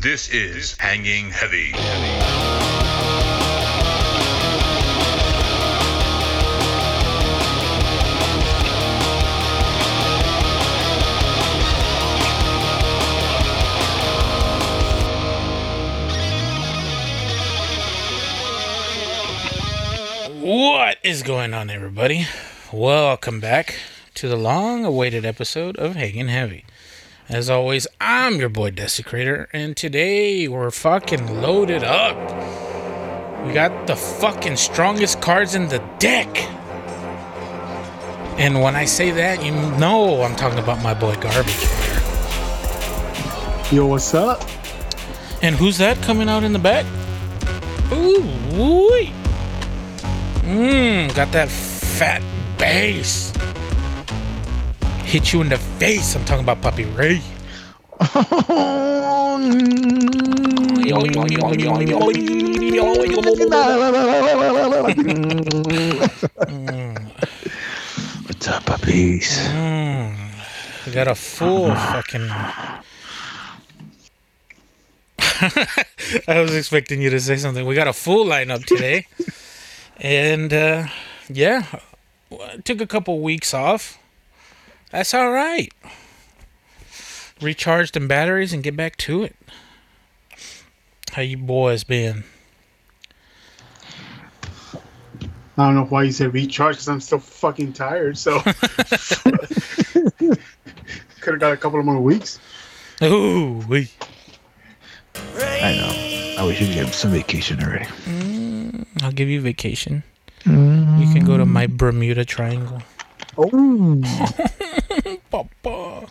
This is Hanging Heavy. What is going on, everybody? Welcome back to the long awaited episode of Hanging Heavy. As always, I'm your boy Desecrator, and today we're fucking loaded up. We got the fucking strongest cards in the deck. And when I say that, you know I'm talking about my boy Garbage. Yo, what's up? And who's that coming out in the back? Ooh, wee. Mmm, got that fat bass. Hit you in the face. I'm talking about Puppy Ray. What's up, puppies? Mm, we got a full fucking. I was expecting you to say something. We got a full lineup today. and uh, yeah, took a couple weeks off. That's all right. Recharge them batteries and get back to it. How you boys been? I don't know why you said recharge because I'm still fucking tired. So could have got a couple of more weeks. Ooh, we. I know. I wish you'd give some vacation already. Mm, I'll give you vacation. You can go to my Bermuda Triangle. Oh, Papa.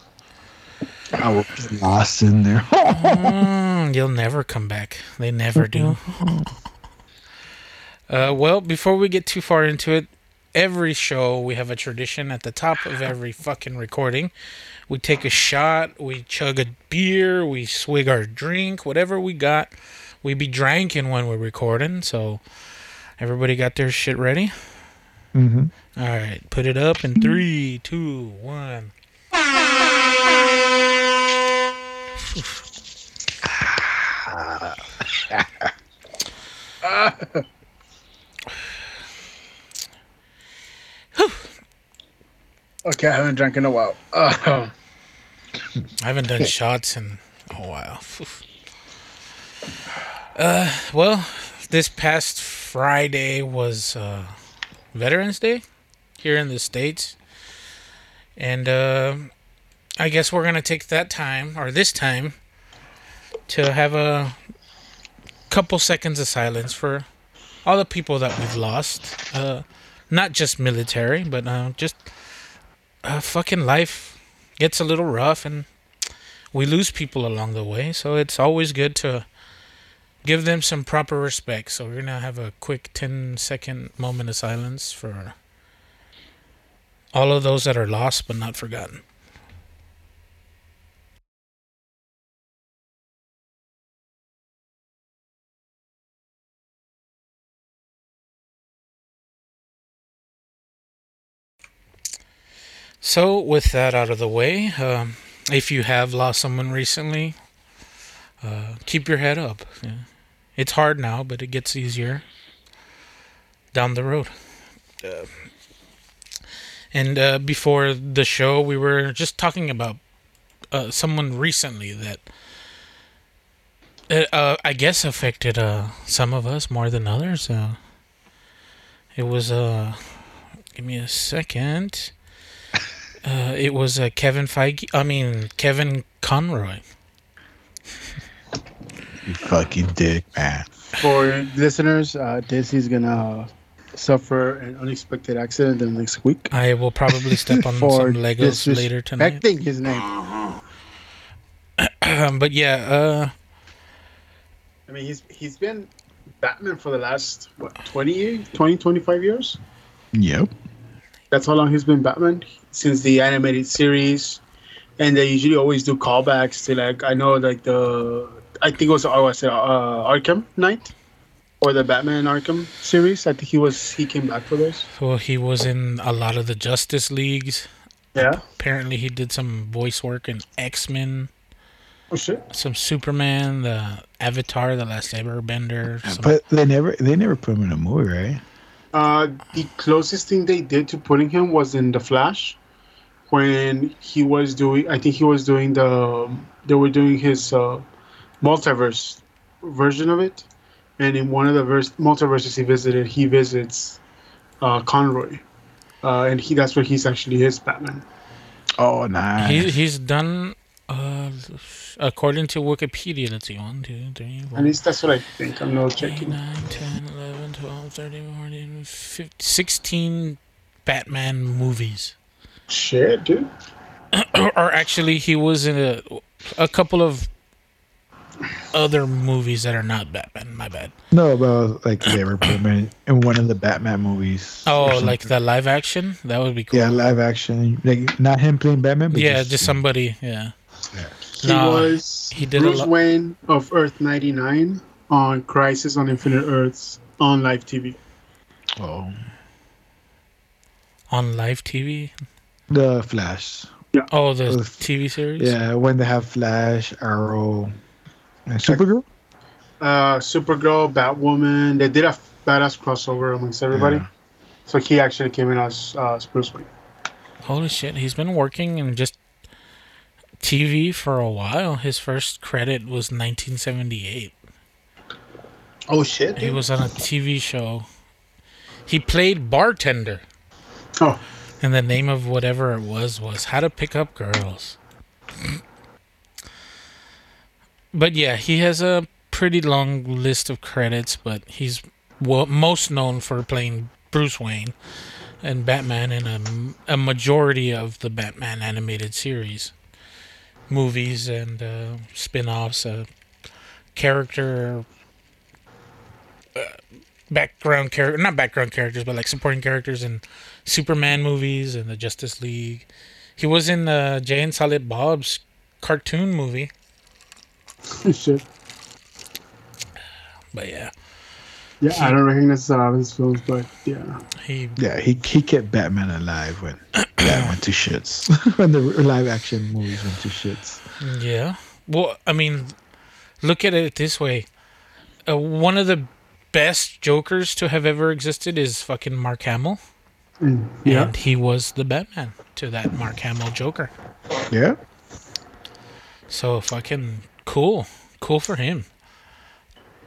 I get lost in there. Mm, you'll never come back. They never do. Uh, well, before we get too far into it, every show we have a tradition at the top of every fucking recording. We take a shot, we chug a beer, we swig our drink, whatever we got. We be drinking when we're recording, so everybody got their shit ready. mm-hmm. All right, put it up in three, two, one. okay. I haven't drank in a while. I haven't done shots in a while. Uh, well, this past Friday was uh, Veterans Day here in the states, and uh, I guess we're gonna take that time or this time to have a couple seconds of silence for all the people that we've lost. Uh, not just military, but uh, just uh, fucking life gets a little rough and we lose people along the way. So it's always good to give them some proper respect. So we're going to have a quick 10 second moment of silence for all of those that are lost but not forgotten. So, with that out of the way, um, if you have lost someone recently, uh, keep your head up. Yeah. It's hard now, but it gets easier down the road. Uh, and uh, before the show, we were just talking about uh, someone recently that uh, uh, I guess affected uh, some of us more than others. Uh, it was uh, give me a second. Uh, it was uh, Kevin Feige. I mean Kevin Conroy. You fucking dick, man. for listeners, uh, Daisy's gonna suffer an unexpected accident the next week. I will probably step on for some Legos later tonight. disrespecting his name. Um, but yeah, uh, I mean, he's he's been Batman for the last what 20 years, 20, 25 years. Yep. That's how long he's been Batman since the animated series, and they usually always do callbacks to like I know like the I think it was oh, I said uh, Arkham Knight or the Batman Arkham series. I think he was he came back for those. well, he was in a lot of the Justice Leagues. Yeah, Apparently, he did some voice work in X Men. Oh shit! some Superman, the Avatar, the Last Airbender. Some, But they never they never put him in a movie, right? Uh, the closest thing they did to putting him was in the Flash, when he was doing. I think he was doing the. They were doing his uh, multiverse version of it, and in one of the verse, multiverses he visited, he visits uh, Conroy, uh, and he that's where he's actually his Batman. Oh, nice. he, he's done, uh, according to Wikipedia, let's see, 1, 2, 3, 4, At least that's what I think. I'm not checking. 9, 10, 11, 12, 13, 14, 15, 16 Batman movies. Shit, dude. or, or actually, he was in a, a couple of other movies that are not Batman. My bad. no, but like they ever put him in, in one of the Batman movies. Oh, like the live action? That would be cool. yeah, live action. Like not him playing Batman, but yeah, just somebody. Yeah. He No, was he did a Bruce lot- Wayne of Earth 99 on Crisis on Infinite Earths on live TV. Oh, On live TV. the Flash. Yeah. Oh, the Ugh. TV series. Yeah, when they have Flash, Arrow, and Supergirl. Uh, Supergirl, Batwoman. They did a badass crossover amongst everybody. Yeah. So he actually came in as uh, Bruce Wayne. Holy shit, he's been working in just TV for a while. His first credit was 1978. Oh shit! He was on a TV show. He played bartender, Oh, and the name of whatever it was was How to Pick Up Girls. But yeah, he has a pretty long list of credits, but he's well, most known for playing Bruce Wayne and Batman in a, a majority of the Batman animated series, movies, and uh, spin offs. Uh, character uh, background character, not background characters, but like supporting characters in Superman movies and the Justice League. He was in the Jay and Silent Bob's cartoon movie. shit. But yeah, Yeah, I don't recognize a lot of his films, but yeah. he Yeah, he he kept Batman alive when that went to shits. when the live action movies went to shits. Yeah. Well, I mean, look at it this way. Uh, one of the best Jokers to have ever existed is fucking Mark Hamill. Mm, yeah. And he was the Batman to that Mark Hamill Joker. Yeah. So fucking cool. Cool for him.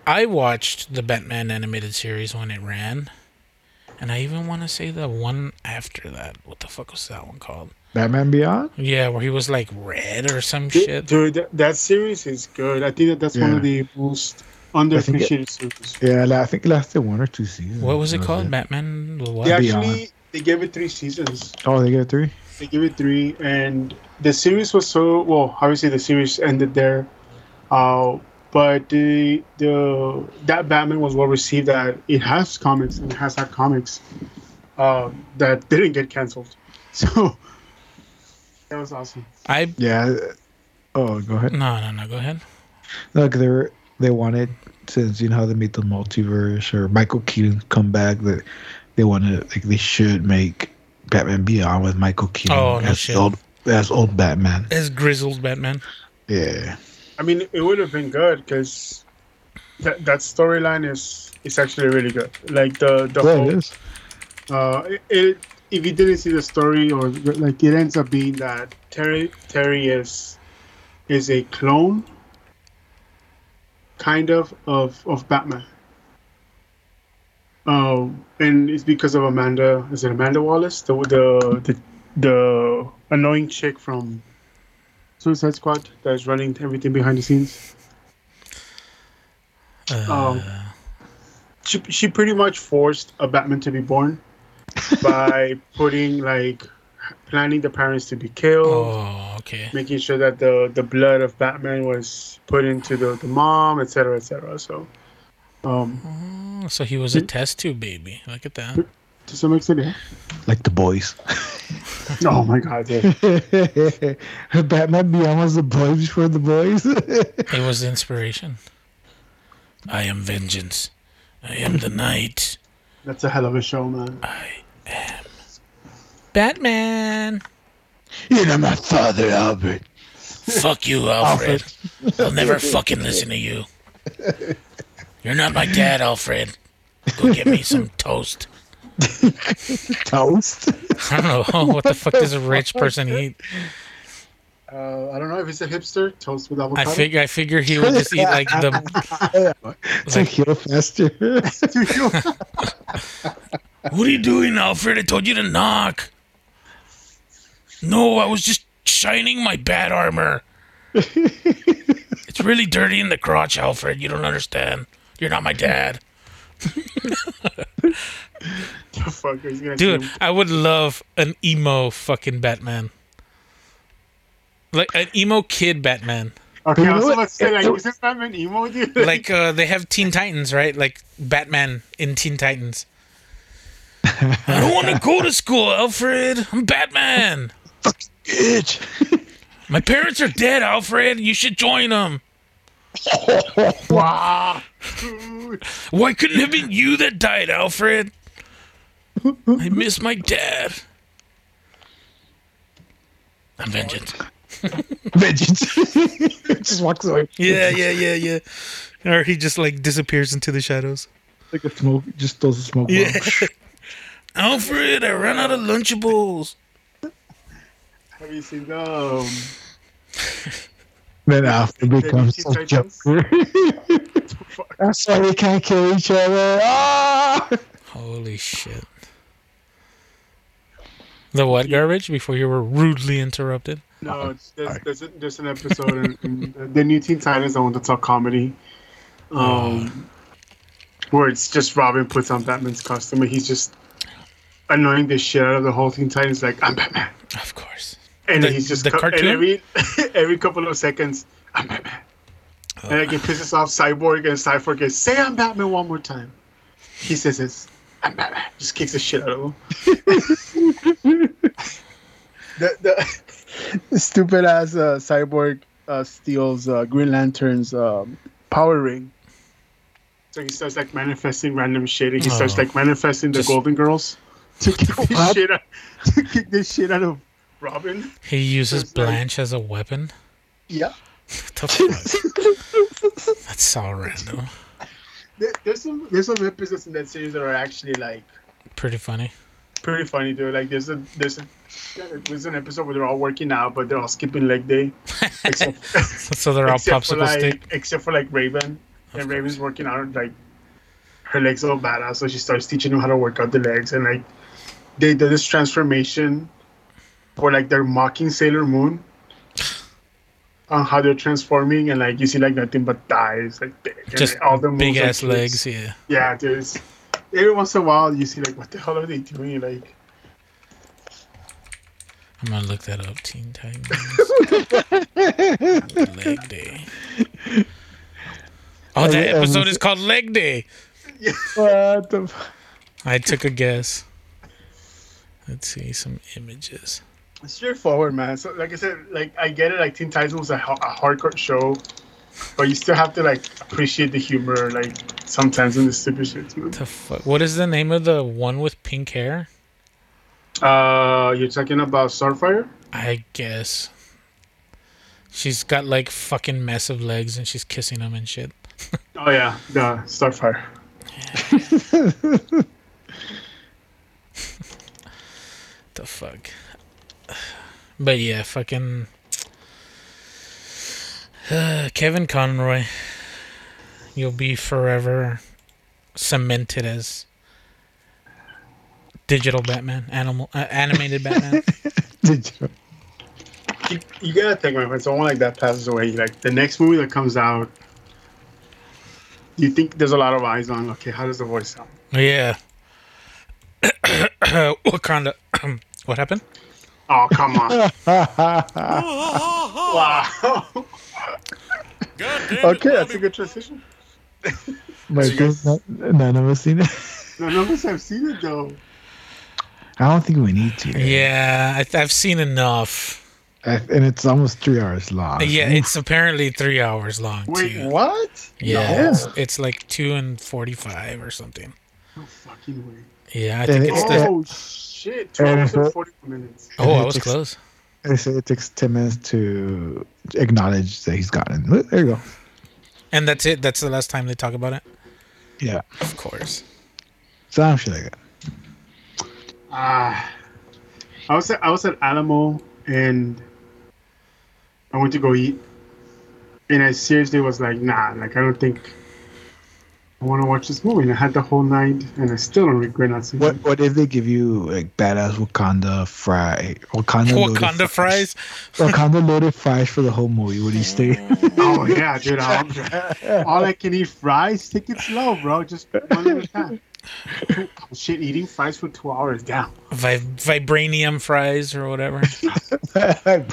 I watched the Batman animated series when it ran. And I even want to say the one after that. What the fuck was that one called? Batman Beyond. Yeah, where he was like red or some Dude, shit. dude, that, that series is good. I think that that's one of the most think underappreciated series. Yeah, I think it lasted one or two seasons. What was it That called? Batman the what? They Beyond. actually they gave it three seasons. Oh, they gave it three. They gave it three, and the series was so well. Obviously, the series ended there, uh, but the the that Batman was well received. That it has comics and it has had comics uh, that didn't get canceled. So that was awesome. I Yeah. Oh, go ahead. no no no. Go ahead. Look, they were they wanted since you know how they made the multiverse or Michael Keaton come back that they wanted like they should make Batman Beyond with Michael Keaton Oh, no as shit. old as old Batman. As grizzled Batman. Yeah. I mean, it would have been good because that that storyline is is actually really good. Like the the Yeah, whole it uh, it, it if you didn't see the story or like it ends up being that Terry Terry is is a clone kind of of of Batman. Um, and it's because of Amanda. Is it Amanda Wallace, the the the, the annoying chick from Suicide Squad that is running everything behind the scenes? Uh, Um, she she pretty much forced a Batman to be born by putting like planning the parents to be killed, oh, okay. making sure that the the blood of Batman was put into the, the mom, etc., etc. So, um, Oh, so he was a test tube baby. Look at that. To some extent, yeah. Like the boys. Oh my god, yeah. Batman Beyond was the boys before the boys. It was the inspiration. I am vengeance. I am the night. that's a hell of a show, man. I am Batman. you know my father, Albert. Fuck you, Alfred. I'll never fucking listen to you. You're not my dad, Alfred. Go get me some toast. Toast. I don't know. What the fuck does a rich person eat? Uh, I don't know if he's a hipster toast with avocado. I figure I figure he would just eat like the It's like heal faster. What are you doing, Alfred? I told you to knock. No, I was just shining my bat armor. it's really dirty in the crotch, Alfred. You don't understand. You're not my dad. Fuck, he's gonna Dude, see. I would love an emo fucking Batman. Like an emo kid Batman. Okay, You I know was about to say, like, was this Batman emo, dude? Like uh, they have Teen Titans, right? Like Batman in Teen Titans. I don't want to go to school, Alfred. I'm Batman. Fucking bitch. My parents are dead, Alfred. You should join them. Wow. Why couldn't it have been you that died, Alfred? I miss my dad. I'm vengeance. Vengeance. just walks away. Yeah, yeah, yeah, yeah. Or he just like disappears into the shadows. Like a smoke. Just throws a smoke. Yeah. Alfred, I ran out of Lunchables. Have you seen the um, Then Alfred becomes Teen a Joker. That's why we can't kill each other. Ah! Holy shit. The what garbage? Before you were rudely interrupted. No, it's, there's, there's, a, there's an episode in, in the new Teen Titans. I want to talk comedy, um, where it's just Robin puts on Batman's costume and he's just annoying the shit out of the whole Teen Titans. Like I'm Batman, Of course. And The- he's just the co- cartoon? And every every couple of seconds, I'm Batman, and like it pisses off Cyborg and Cyborg goes, "Say I'm Batman one more time." He says this. I'm Batman. Just kicks the shit out of him. the, the stupid ass uh, cyborg uh, steals uh, Green Lantern's um, power ring. So he starts like manifesting random shit. And he starts Oh. like manifesting the Just- Golden Girls to kick the What? shit out, to kick the shit out of Robin. He uses It's like- Blanche as a weapon. Yeah. What the fuck? That's so random. There, there's some there's some episodes in that series that are actually like Pretty funny. pretty funny, dude. Like there's a there's a there's an episode where they're all working out, but they're all skipping leg day. Except, So they're all popsicle like stick. except for like Raven, Of and Raven's working out like her legs are all badass, so she starts teaching them how to work out the legs, and like they do this transformation where like they're mocking Sailor Moon on how they're transforming, and like you see like nothing but thighs, like big, and, Just like, all the big ass legs. Yeah. Yeah, There's Every once in a while, you see like, what the hell are they doing? Like, I'm gonna look that up. Teen Titans. Leg Day. Oh, that um, episode is called Leg Day. What the f- I took a guess. Let's see some images. It's straightforward, man. So, like I said, like I get it. Like Teen Titans was a, a hardcore show, but you still have to like appreciate the humor. Like sometimes in the stupid shit, man. The fuck? What is the name of the one with pink hair? Uh, you're talking about Starfire? I guess. She's got like fucking massive legs and she's kissing them and shit. Oh yeah, the Starfire. The fuck. But yeah, fucking. Uh, Kevin Conroy. You'll be forever cemented as digital Batman, animal, uh, animated Batman. Did you? You, you gotta think, man. When someone like that passes away, like the next movie that comes out, you think there's a lot of eyes on. Okay, how does the voice sound? yeah. Wakanda. what happened? Oh come on! wow. okay, that's a good transition. Michael, guys- none, none of us seen it. None of us have seen it though. I don't think we need to. Yeah, I, I've seen enough. I- and it's almost three hours long. Yeah, it's apparently three hours long Wait, too. what? Yeah, No. it's, it's like two and forty-five or something. No fucking way. Yeah, I And think it- it's the. Oh shit! Two hours and forty minutes. Oh, I was it's- close. They say it takes ten minutes to acknowledge that he's gotten. There you go. And that's it. That's the last time they talk about it. Yeah, Of course. some shit like that. Ah, I was at, I was at Alamo and I went to go eat, and I seriously was like, nah, like I don't think I want to watch this movie. And I had the whole night, and I still don't regret not seeing What it. What if they give you like badass Wakanda fry Wakanda Wakanda fries. Wakanda loaded fries for the whole movie? Would you stay? Oh yeah, dude. I'm, all I can eat fries. Take it slow, bro. Just one at a time. Oh, shit, eating fries for two hours down. Vi- vibranium fries or whatever. Damn,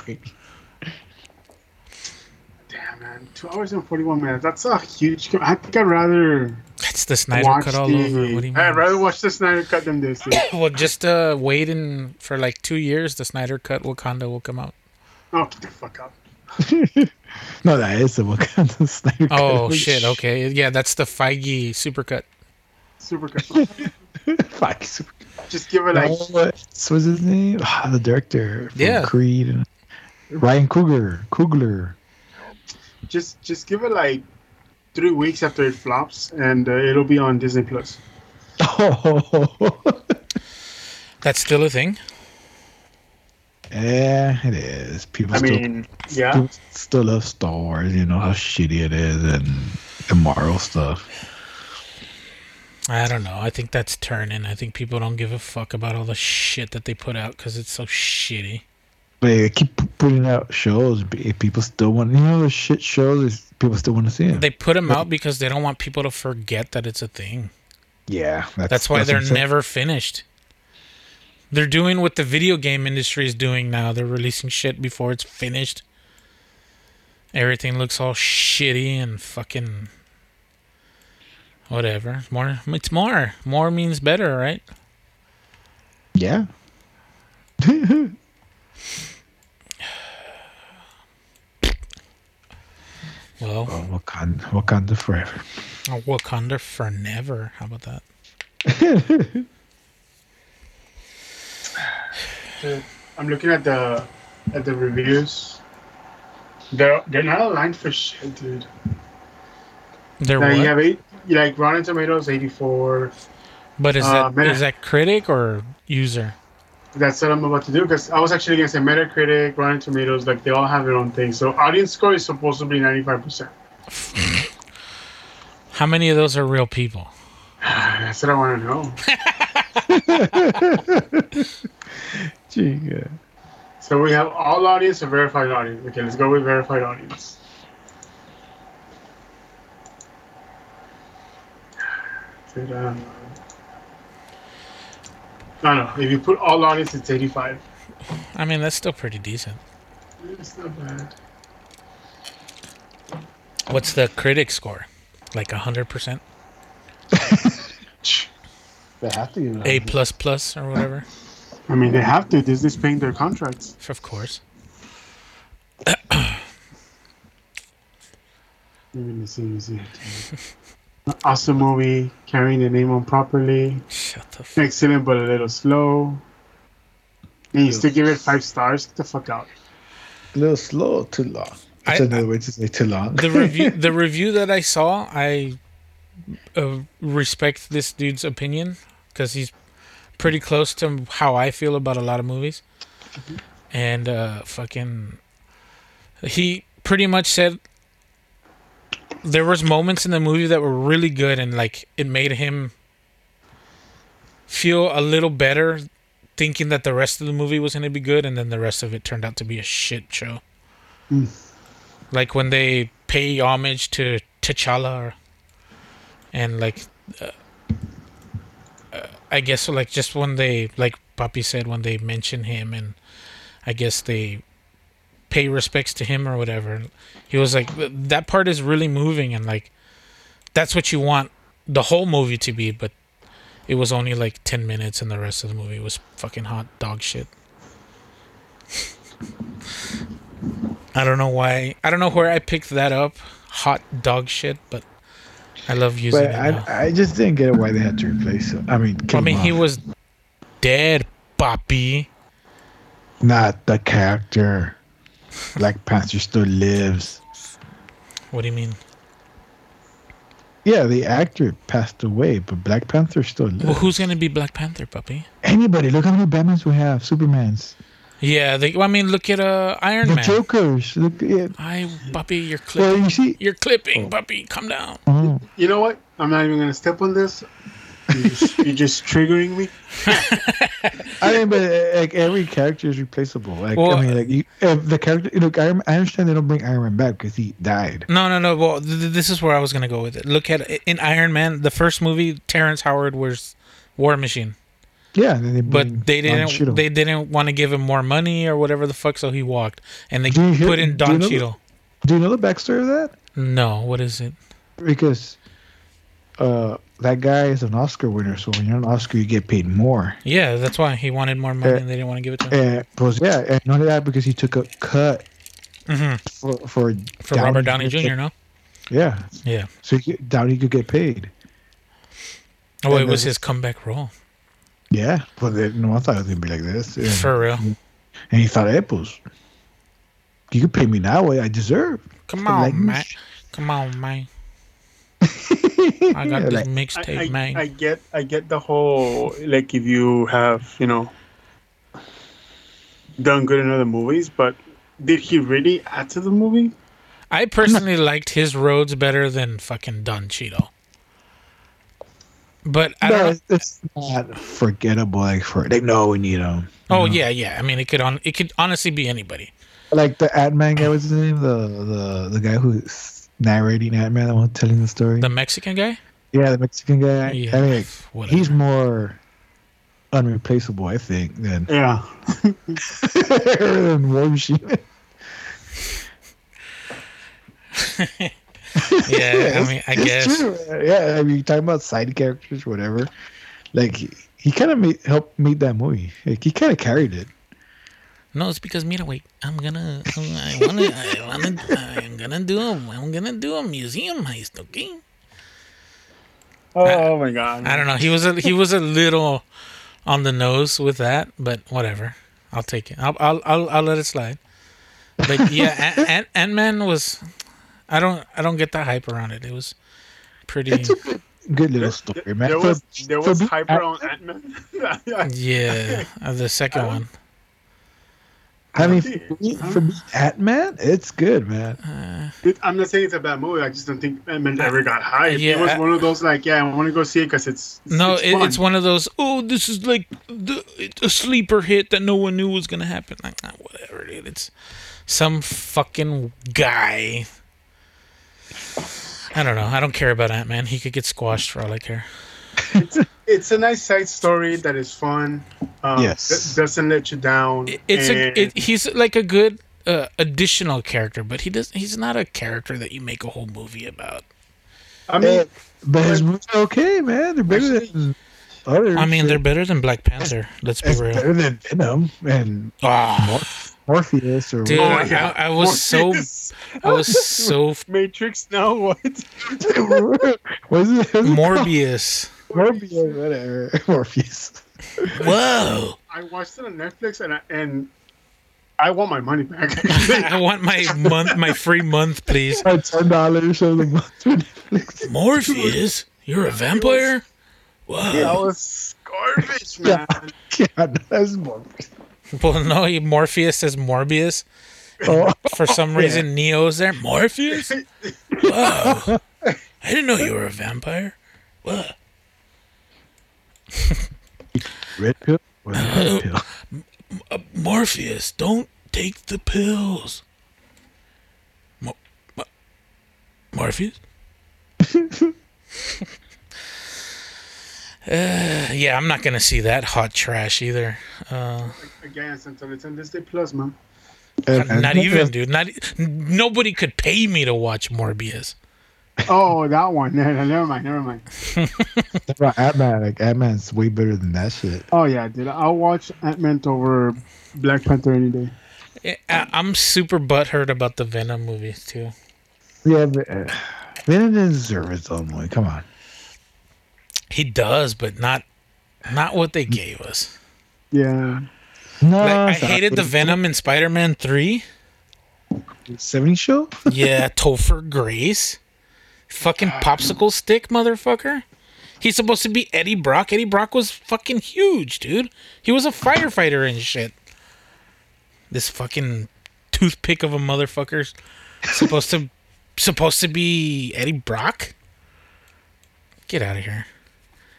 man. Two hours and 41 minutes. That's a huge. I think I'd rather That's the Snyder watch cut all the. over. What do you mean? I'd rather watch the Snyder cut than this. Dude. well, just uh, wait in for like two years. The Snyder cut Wakanda will come out. Oh, get the fuck up. no, that is the Wakanda Snyder. Cut. Oh shit. Okay. Yeah, that's the Feige supercut. Super cut. Fuck. super- Just give it like. Oh, what was his name? Ah, the director. From Yeah. Creed. and- Ryan Coogler. Coogler. Just just give it like three weeks after it flops, and uh, it'll be on Disney Plus. Oh. That's still a thing. yeah, it is. People I still mean, yeah. people still love Star Wars. You know how shitty it is, and the Marvel stuff. I don't know. I think that's turning. I think people don't give a fuck about all the shit that they put out because it's so shitty. They keep p- putting out shows. b- People still want, you know, the shit shows. People still want to see them. They put them out because they don't want people to forget that it's a thing. yeah, that's, That's why what they're never finished. They're doing what the video game industry is doing now. They're releasing shit before it's finished. Everything looks all shitty and fucking whatever. More it's more. More means better, right? Yeah. Well, Oh, Wakanda, Wakanda forever. Wakanda for never. How about that? Dude, I'm looking at the at the reviews. They're they're not aligned for shit, dude. There Like, you have eight, like Rotten Tomatoes 84. But is uh, that Meta- is that critic or user? That's what I'm about to do because I was actually gonna say Metacritic, Rotten Tomatoes, like they all have their own thing. So audience score is supposed to be 95. percent How many of those are real people? That's what I want to know. Gee, yeah. So we have all audience or verified audience. Okay, let's go with verified audience. Did, um, no, no. If you put all audience, it's 85. I mean, that's still pretty decent. It's not bad. What's the critic score? Like hundred percent, They have to give it. A plus plus or whatever. I mean, they have to. Disney's paying their contracts. Of course. Let me see. Let me see. awesome movie, carrying the name on properly. Shut the fuck. Excellent, but a little slow. And you still give it five stars? Get the fuck out. A little slow, too long. That's I- another way to say too long. The review, the review that I saw, I uh, respect this dude's opinion because he's pretty close to how I feel about a lot of movies. And uh, fucking, he pretty much said there was moments in the movie that were really good and like it made him feel a little better thinking that the rest of the movie was going to be good and then the rest of it turned out to be a shit show. Like when they pay homage to T'Challa or, and like uh, uh, I guess like just when they like Papi said when they mention him and I guess they pay respects to him or whatever he was like that part is really moving and like that's what you want the whole movie to be but it was only like 10 minutes and the rest of the movie was fucking hot dog shit I don't know why. I don't know where I picked that up. Hot dog shit, but I love using But it. now. I, I just didn't get it why they had to replace him. I mean, I mean, him he was dead, Papi. Not the character. Black Panther still lives. What do you mean? Yeah, the actor passed away, but Black Panther still lives. Well, who's gonna be Black Panther, puppy? Anybody, look how many Batmans we have. Supermans. Yeah, they, well, I mean, look at uh, Iron The Man. Jokers. Look at I, puppy, you're clipping. Well, clipping. you see. You're clipping, puppy. Come down. Oh, You know what? I'm not even gonna step on this. You're just, you're just triggering me. I mean, but uh, like every character is replaceable. Like Well, I mean, like you, if the character, you know, Iron, I understand they don't bring Iron Man back because he died. No, no, no. Well, th- th- this is where I was gonna go with it. Look at in Iron Man, the first movie. Terrence Howard was War Machine, Yeah, and then they but they didn't. They didn't want to give him more money or whatever the fuck, so he walked, and they Do you hear- put in do you Don know- Cheadle. Do you know the backstory of that? No, what is it? Because uh, that guy is an Oscar winner, so when you're an Oscar, you get paid more. Yeah, that's why he wanted more money, Uh, and they didn't want to give it to him. And plus, yeah, and not only that, because he took a cut hmm for for, For Robert Downey Jr. No. Yeah, Yeah. so he, Downey could get paid. Oh, it was his comeback role. Yeah, but they, no one thought it was gonna be like this. And, For real. and he thought, hey, pues, you could pay me way. I deserve. Come on, like- man. Come on, man. I got this Like, I, mixtape, I, man. I get I get the whole like if you have you know done good in other movies, but did he really add to the movie? I personally liked his roads better than fucking Don Cheadle. But I no, don't. it's not forgettable. Like for they know we need um, him. Oh yeah, yeah. I mean, it could on. It could honestly be anybody. like the Ant Man guy. was his name? The the the guy who's narrating Ant Man, the one telling the story. The Mexican guy. yeah, the Mexican guy. Yeah. I mean, Whatever. he's more unreplaceable, I think, than Yeah. than War Machine. yeah, I mean, I It's guess. true. Yeah, I mean, talking about side characters, whatever. Like he, he kind of helped make that movie. Like he kind of carried it. No, it's because mira, wait. I'm gonna. I wanna. I wanna. I'm gonna do. A, I'm gonna do a museum heist. Okay. Oh my god. I don't know. He was a he was a little on the nose with that, but whatever. I'll take it. I'll I'll I'll, I'll let it slide. But yeah, Ant Ant Man was. I don't I don't get the hype around it. It was pretty. It's a good, good little story, man. There was there was hype around on Ant Man. Yeah, uh, the second one. I mean, for me, for me, Ant Man, it's good, man. I'm not saying it's a bad movie. I just don't think Ant Man ever got hype. yeah, it was one of those like, yeah, I want to go see it because it's No, it's, it, it's one of those. Oh, this is like the a sleeper hit that no one knew was gonna happen. Like ah, whatever, dude. It's some fucking guy. I don't know. I don't care about Ant Man. He could get squashed for all I care. It's a nice side story that is fun. Um, Yes. that doesn't let you down. It- It's a. It, he's like a good uh, additional character, but he does. He's not a character that you make a whole movie about. I mean, But his movies are okay, man. They're better than others. I mean, they're better than Black Panther. Let's be it's real. better than Venom and Ah, Morpheus or Dude, Oh, I, yeah. I was so. I was so Matrix now. What? was it? Was it Morbius. Morpheus, whatever. Morpheus. Whoa. I watched it on Netflix and I, and I want my money back. I want my month, my free month, please. Uh, Ten dollars of the month for Netflix. Morpheus, you're a vampire. that Whoa. was garbage, man. Yeah, that's Morpheus. Well, no, Morpheus says Morbius. Oh, For some reason, Neo's there. Morpheus. Whoa. I didn't know you were a vampire. Whoa. red pill. What is red pill? Uh, Morpheus, don't take the pills. Mo- Mo- Morpheus? uh, yeah, I'm not gonna see that hot trash either. Uh, Again, it's until it's on Disney Plus, man. And- and- not even, dude. Not nobody could pay me to watch Morbius. Oh, that one. No, no, never mind. Never mind. About Ant Man, like Ant Man's way better than that shit. Oh yeah, dude. I'll watch Ant Man over Black Panther any day. I- I'm super butthurt about the Venom movies too. Yeah, but uh, Venom didn't deserve its own movie. Come on. He does, but not not what they gave us. Yeah. No, Like, I hated the Venom in Spider Man 3. 70 show. Yeah, Topher Grace. Fucking popsicle stick, motherfucker. He's supposed to be Eddie Brock. Eddie Brock was fucking huge, dude. He was a firefighter and shit. This fucking toothpick of a motherfucker's supposed to supposed to be Eddie Brock. Get out of here.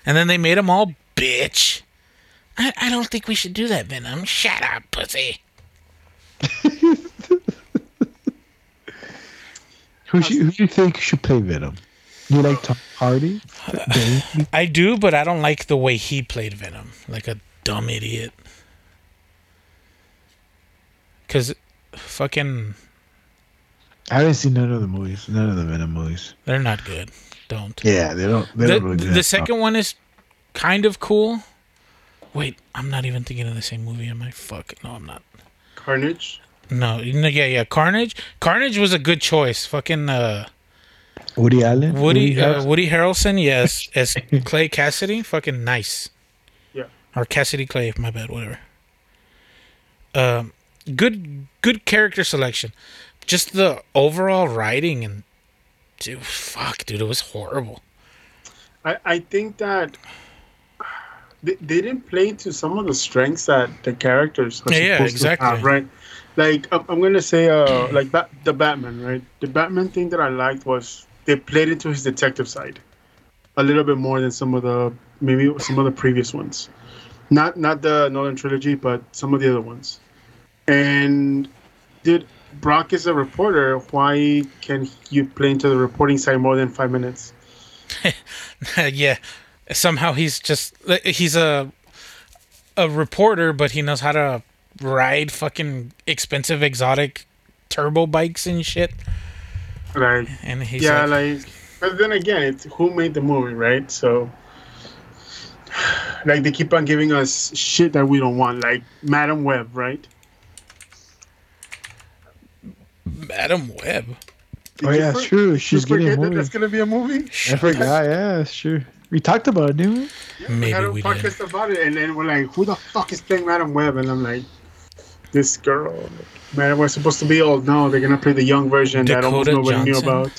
And then they made him all bitch. I, I don't think we should do that, Venom. Shut up, pussy. Who, should, who do you think should play Venom? You like Tom Hardy? I do, but I don't like the way he played Venom, like a dumb idiot. Cause fucking I haven't seen none of the movies. None of the Venom movies. they're not good. Don't. Yeah, they don't. They The, don't really do the that. second one is kind of cool. Wait, I'm not even thinking of the same movie. Am I? Fuck. No, I'm not. Carnage. No, no, yeah, yeah. Carnage. Carnage was a good choice. Fucking uh, Woody Allen. Woody uh, Harrelson? Woody Harrelson. Yes, as Clay Cassidy. Fucking nice. Yeah. Or Cassidy Clay. My bad. Whatever. Um, good, good character selection. Just the overall writing and, dude, fuck, dude, it was horrible. I, I think that they, they didn't play to some of the strengths that the characters are Yeah, yeah, exactly. to have, right? Like I'm, gonna say, uh, like Bat- the Batman, right? The Batman thing that I liked was they played into his detective side a little bit more than some of the maybe some of the previous ones. Not not the Nolan trilogy, but some of the other ones. And did Brock is a reporter. Why can you play into the reporting side more than five minutes? yeah, somehow he's just he's a a reporter, but he knows how to ride fucking expensive exotic turbo bikes and shit. Like And he's yeah, like, like, but then again, it's who made the movie, right? So, like, they keep on giving us shit that we don't want, like Madam Web, right? Madam Web. Oh yeah, for- it's true. You She's getting a forget that movie. that's gonna be a movie. I Shut forgot. Yeah, it's true. We talked about it, didn't we? we Maybe had a we did. about it, and then we're like, "Who the fuck is playing Madam Web?" And I'm like, "This girl." Madam Web's supposed to be old. No, they're gonna play the young version that almost Dakota nobody knew about.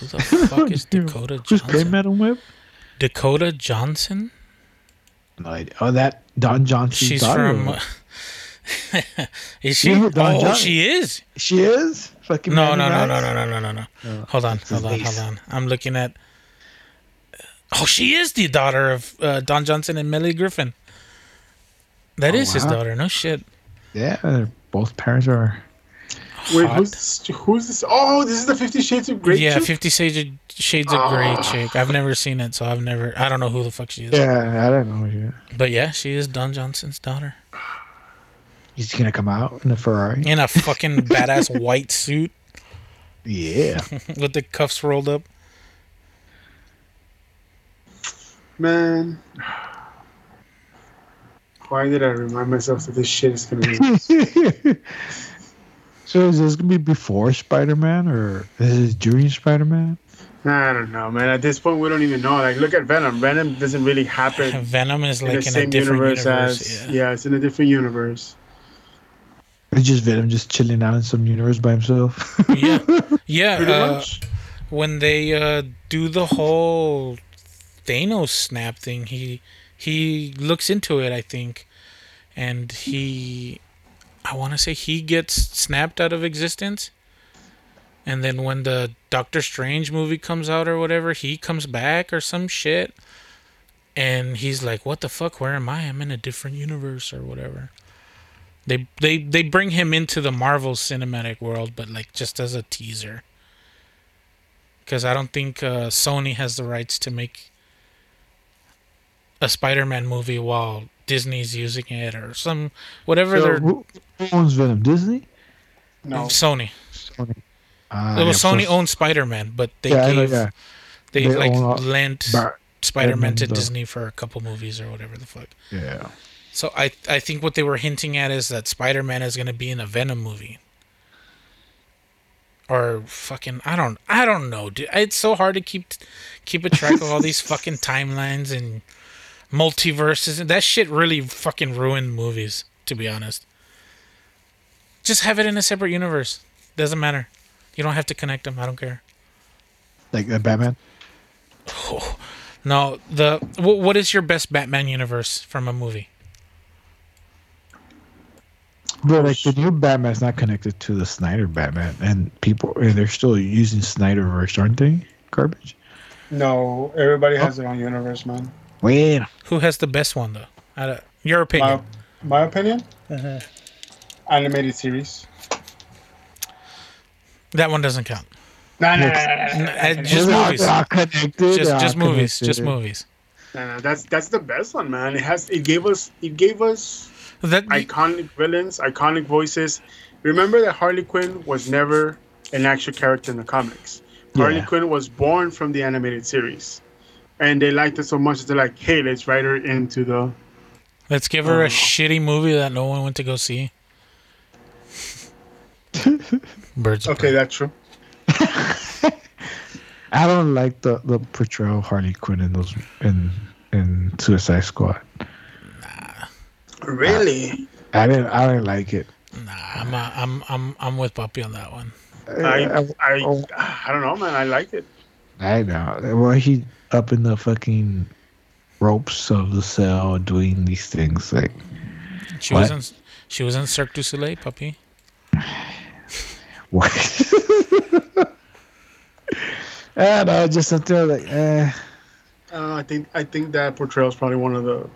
Who the fuck is Dakota Who's playing Johnson? Madam Web? Dakota Johnson? No idea. Oh, that Don Johnson's She's daughter. from. is she? You know Oh, Johnson- she is. She is fucking. No, no, no, no, no, no, no, no, no. No, Hold on, hold on, hold on. I'm looking at. Oh, she is the daughter of uh, Don Johnson and Melly Griffin. That Oh, is his daughter. No shit. Yeah, both parents are. Wait, Hot. who's this, who's this? Oh, this is the Fifty Shades of Grey. yeah, chick? Fifty Shades of, Shades of Grey Ah. chick. I've never seen it, so I've never. I don't know who the fuck she is. Yeah, I don't know. Yet. But yeah, she is Don Johnson's daughter He's gonna come out in a Ferrari. in a fucking badass white suit Yeah. with the cuffs rolled up. Man, why did I remind myself that this shit is gonna be? so is this gonna be before Spider Man or is this during Spider Man? I don't know, man. At this point, we don't even know. Like, look at Venom. Venom doesn't really happen Venom is in like the in, a same different universe, universe. as. yeah. Yeah. it's in a different universe. It's just Venom just chilling out in some universe by himself. yeah, yeah. Pretty uh, much. when they uh, do the whole Thanos snap thing, he he looks into it, I think, and he, I want to say he gets snapped out of existence, and then when the Doctor Strange movie comes out or whatever, he comes back or some shit, and he's like, "What the fuck? Where am I? I'm in a different universe or whatever." They they they bring him into the Marvel cinematic world, but like just as a teaser because I don't think uh, Sony has the rights to make a Spider-Man movie while Disney's using it or some whatever So they're who, who owns Venom? Disney? No. Sony. Sony. Ah, well, yeah, Sony so- owns Spider-Man, but they Yeah, I know, gave yeah. they, They like own lent Bar- Spider-Man to the- Disney for a couple movies or whatever the fuck. Yeah. So I I think what they were hinting at is that Spider-Man is going to be in a Venom movie. Or fucking I don't I don't know, dude. It's so hard to keep keep a track of all these fucking timelines and multiverses. That shit really fucking ruined movies. to be honest. Just have it in a separate universe. Doesn't matter. You don't have to connect them. I don't care. Like the Batman. No, the wh- what is your best Batman universe from a movie? But like the new Batman's not connected to the Snyder Batman, and people and they're still using Snyderverse, aren't they? Garbage. No, everybody has oh. their own universe, man. Wait, Who has the best one though? Out of, your My, opinion. my opinion, animated series. that one doesn't count. No, no, no, no, no, uh, no, just no, movies. all connected. Just they're just all movies. Just movies. no, no, That's that's the best one, man. It has it gave us it gave us That iconic villains, iconic voices. Remember that Harley Quinn was never an actual character in the comics. Harley Yeah. Quinn was born from the animated series. And they liked it so much that they're like, hey, let's write her into the let's give her a Oh. shitty movie that no one went to go see. Birds. Okay, Prey. that's true. I don't like the the portrayal of Harley Quinn in those in in Suicide Squad. Nah. Really? I didn't I didn't like it. Nah, I'm uh, I'm I'm I'm with Puppy on that one. I, I, I oh. I don't know, man. I like it. I know. Well, he up in the fucking ropes of the cell doing these things like She What? was in she was in Cirque du Soleil, Puppy. what? I don't know, just something like eh. Uh, I think I think that portrayal is probably one of the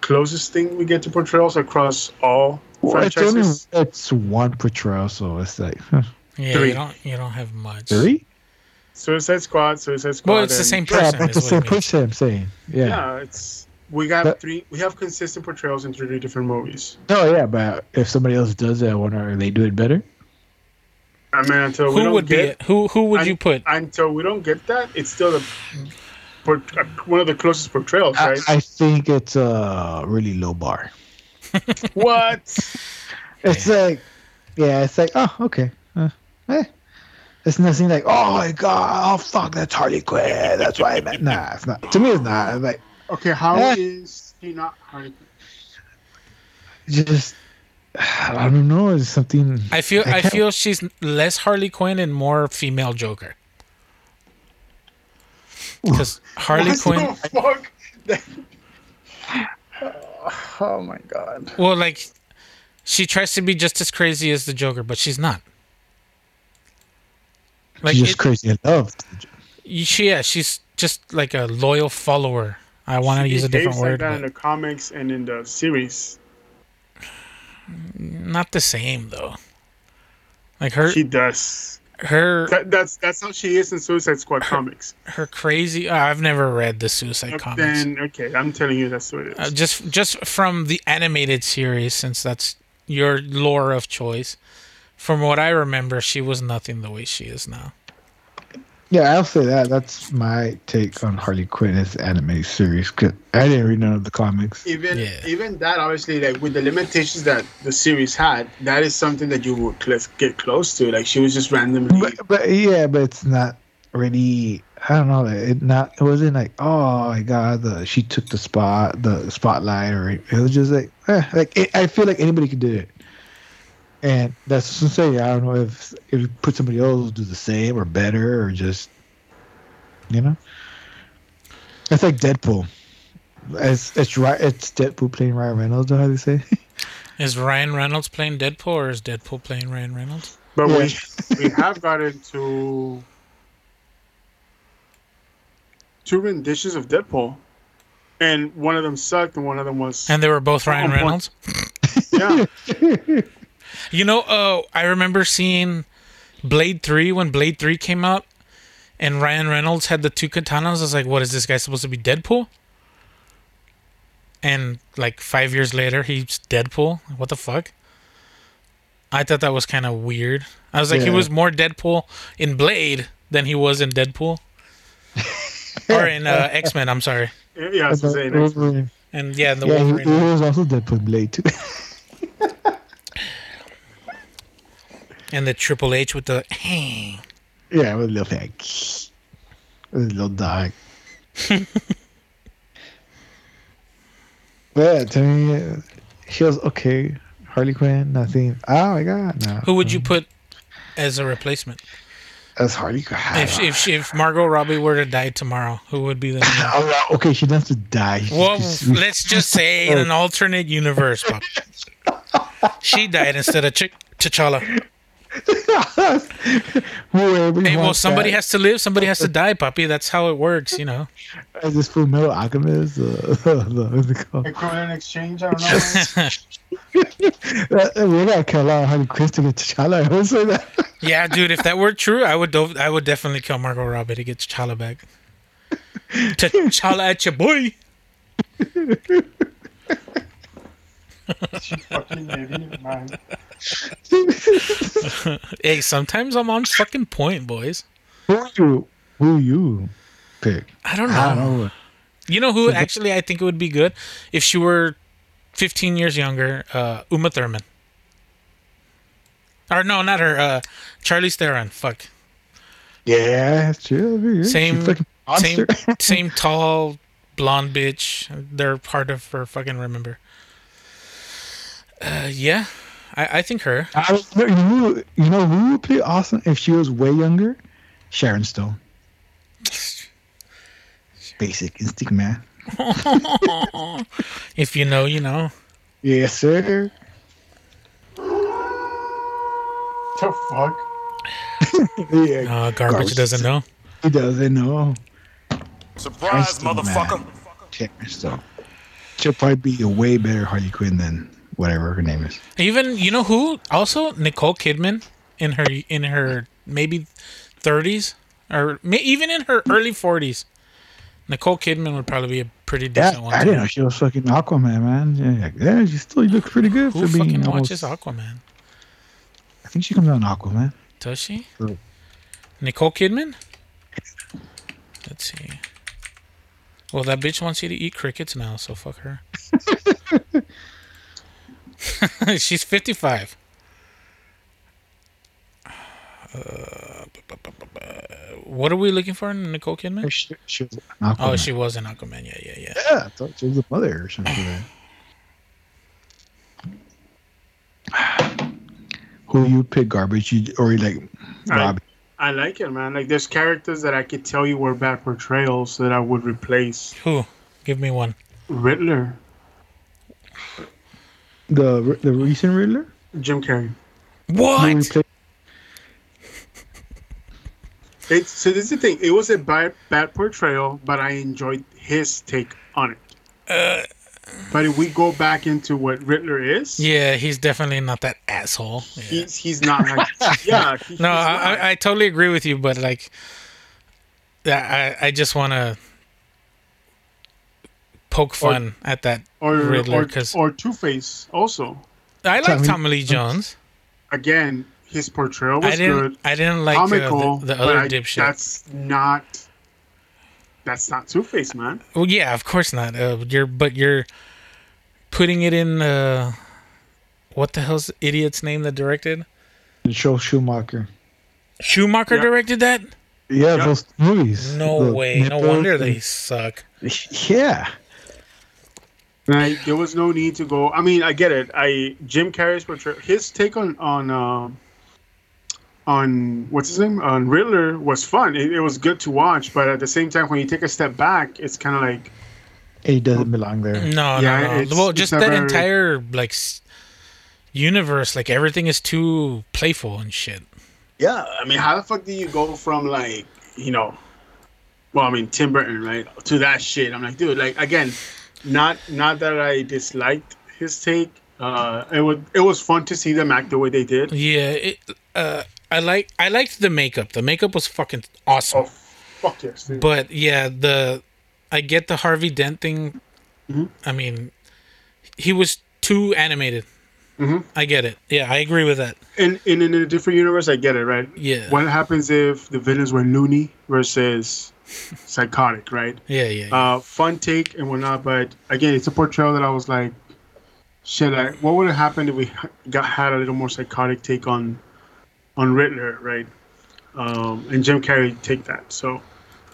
closest thing we get to portrayals across all Well, it's only it's one portrayal, so it's like huh, Yeah, Three. you don't you don't have much. three. Suicide Squad, Suicide Squad. Well, it's the same Yeah, person. but is the same person. I'm saying, yeah. Yeah, it's we got But- three. We have consistent portrayals in three different movies. Oh yeah, but if somebody else does that, I wonder they do it better. I mean, until we Who don't would get it? Who who would I- you put? until we don't get that, it's still the uh, one of the closest portrayals, I, right? I think it's a really low bar. what? It's like, yeah, it's like, oh, okay, uh, eh. It's nothing like, oh my god, oh fuck, that's Harley Quinn. That's why I meant. Nah, it's not. To me, it's not. It's like, Okay, how Eh. is he not Harley? Quinn? Just, I don't know. It's something. I feel I I, feel she's less Harley Quinn and more female Joker. Because Harley What Quinn, the fuck? oh my god. well, like she tries to be just as crazy as the Joker, but she's not. Like She's just it- crazy in love. she, yeah, she's just like a loyal follower. I want to use a different behaves like word, that in the comics and in the series. not the same though. Like her, She does. her, That, that's that's how she is in Suicide Squad comics. her crazy. uh, I've never read the Suicide comics. Then okay, I'm telling you that's what it is. Uh, just just from the animated series, since that's your lore of choice. From what I remember, she was nothing the way she is now. Yeah, I'll say that. That's my take on Harley Quinn as anime series. Cause I didn't read none of the comics. even Yeah. even that obviously like with the limitations that the series had, that is something that you would cl- get close to. Like she was just randomly. But, but yeah, but it's not really. I don't know. It not. It wasn't like, oh my god, the she took the spot, the spotlight, or it was just like, eh, like it, I feel like anybody could do it. And that's what I'm. I don't know if if you put somebody else do the same or better or just, you know. It's like Deadpool. It's it's right. It's Deadpool playing Ryan Reynolds. How do you say? Is Ryan Reynolds playing Deadpool, or is Deadpool playing Ryan Reynolds? but Yeah. we we have gotten to two renditions of Deadpool, and one of them sucked, and one of them was And they were both Ryan. Reynolds. yeah. You know, uh, I remember seeing Blade Three when Blade Three came out, and Ryan Reynolds had the two katanas. I was like, "What is this guy supposed to be Deadpool?" And like five years later, he's Deadpool. What the fuck? I thought that was kind of weird. I was like, he was more Deadpool in Blade than he was in Deadpool, or in uh, X Men. I'm sorry. Yeah, I was saying that. Wolverine. And yeah, the Yeah, he, Wolverine. he was also Deadpool in Blade too. and the Triple H with the. Hang. Yeah, with a little thing. With a little dog. but yeah, to me, she was okay. Harley Quinn, nothing. Oh my god, no. Who would you put as a replacement? As Harley Quinn. If if if Margot Robbie were to die tomorrow, who would be the? Oh, okay, she doesn't have to die. She Well, just- let's just say in an alternate universe, Pop. She died instead of Ch- T'Challa. Whoever Hey, well, somebody that. has to live, somebody has to die, puppy. That's how it works, you know. As this Full Metal Alchemist. Uh, the, what's it called? Equivalent exchange. I don't know. Uh, we gotta kill out Harley Quinn to get T'Challa. I would say that. yeah, dude. If that were true, I would. Do- I would definitely kill Margot Robbie to get T'Challa back. T'Challa at your boy. Fucking idiot, man. Hey, sometimes I'm on fucking point, boys. Who you? Who you pick? I don't know. I don't know. You know who actually I think it would be good if she were 15 years younger. Uh, Uma Thurman. Or no, not her. Uh, Charlize Theron. Fuck. Yeah, that's true. that'd be good. Same- fucking Same, same tall blonde bitch. They're part of her fucking remember. Uh, yeah, I, I think her. I was, you know who? You know who would be awesome if she was way younger? Sharon Stone. Basic instinct, man. If you know, you know. Yes, sir. The fuck? Yeah, Uh, garbage doesn't know. he doesn't know. Surprise, Stone, man. motherfucker. Sharon Stone. She'll probably be a way better Harley Quinn than whatever her name is. Even you know who? Also Nicole Kidman in her in her maybe 30s or may, even in her early 40s. Nicole Kidman would probably be a pretty Yeah, decent one. I too. didn't know she was fucking Aquaman, man. Yeah, yeah she still looks pretty good Who for being. fucking almost- watches Aquaman? I think she comes out in Aquaman. Does she? Who? Nicole Kidman? Let's see. Well, that bitch wants you to eat crickets now, so fuck her. She's 55. Uh, what are we looking for in Nicole Kidman? She, she was in Aquaman. Oh, she was in Aquaman. Yeah, yeah, yeah. Yeah, I thought she was the mother or something. Who you pick garbage? You or you like I- Rob? I like it, man. Like, there's characters that I could tell you were bad portrayals that I would replace. Who? Give me one. Riddler, The the recent Riddler. Jim Carrey. What? you? It's so this is the thing. It was a bad bad portrayal, but I enjoyed his take on it. Uh, But if we go back into what Riddler is, Yeah, he's definitely not that asshole. Yeah. he's he's not like yeah. He, No, he's I, not. I, I totally agree with you, but like, I, I just want to poke fun at that or Riddler or, because or Two Face also. I like Tommy- Tommy Lee Jones. Again, his portrayal was I didn't, good, I didn't like uh, comical, the, the but other I- dipshit. That's not. That's not Two Face, man. Well, yeah, of course not. Uh, you're, but you're putting it in. Uh, what the hell's the idiot's name that directed? Joel Schumacher. Schumacher Yeah. directed that? Yeah, Yeah. those movies. No The way. No wonder and- they suck. Yeah. Right. There was no need to go. I mean, I get it. I Jim Carrey's portrayal, his take on on um on what's his name on Riddler was fun. It, it was good to watch, but at the same time, when you take a step back, it's kind of like He doesn't belong there. No, Yeah, no, no. it's- well, just not that very- entire like universe, like everything is too playful and shit. yeah. I mean, how the fuck do you go from like you know, well, I mean Tim Burton, right, to that shit? I'm like, dude, like again, not not that I disliked his take. Uh, it was it was fun to see them act the way they did. Yeah, it, uh, I like I liked the makeup. The makeup was fucking awesome. Oh, fuck yes, dude. But yeah, the I get the Harvey Dent thing. Mhm. I mean, he was too animated. Mhm. I get it. Yeah, I agree with that. in, in in a different universe, I get it, right? Yeah. What happens if the villains were loony versus psychotic, right? Yeah, yeah. yeah. Uh, fun take and whatnot, but again, it's a portrayal that I was like, shit. Like, what would have happened if we got had a little more psychotic take on on Riddler, right? Um, and Jim Carrey take that. So,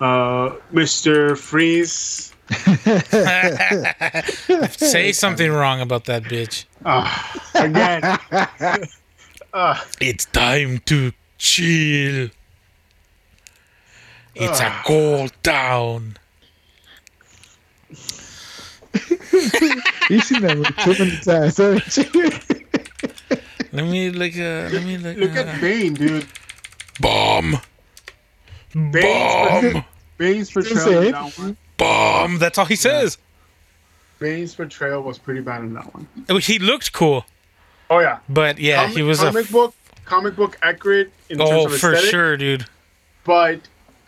uh, Mr. Freeze, Say something wrong about that bitch. Ah, again. Ah, It's time to chill. It's a gold town. You've seen that movie too many times. haven't you? Let me look. Uh, let me look. look uh, at Bane, dude. bomb. Bane's, Bomb. Bane's portrayal in that one. Bomb. That's all he says. Bane's portrayal was pretty bad in that one. Oh, He looked cool, Oh yeah, but yeah, comic, he was a. comic book, comic book accurate in terms of. Oh, for sure, dude. But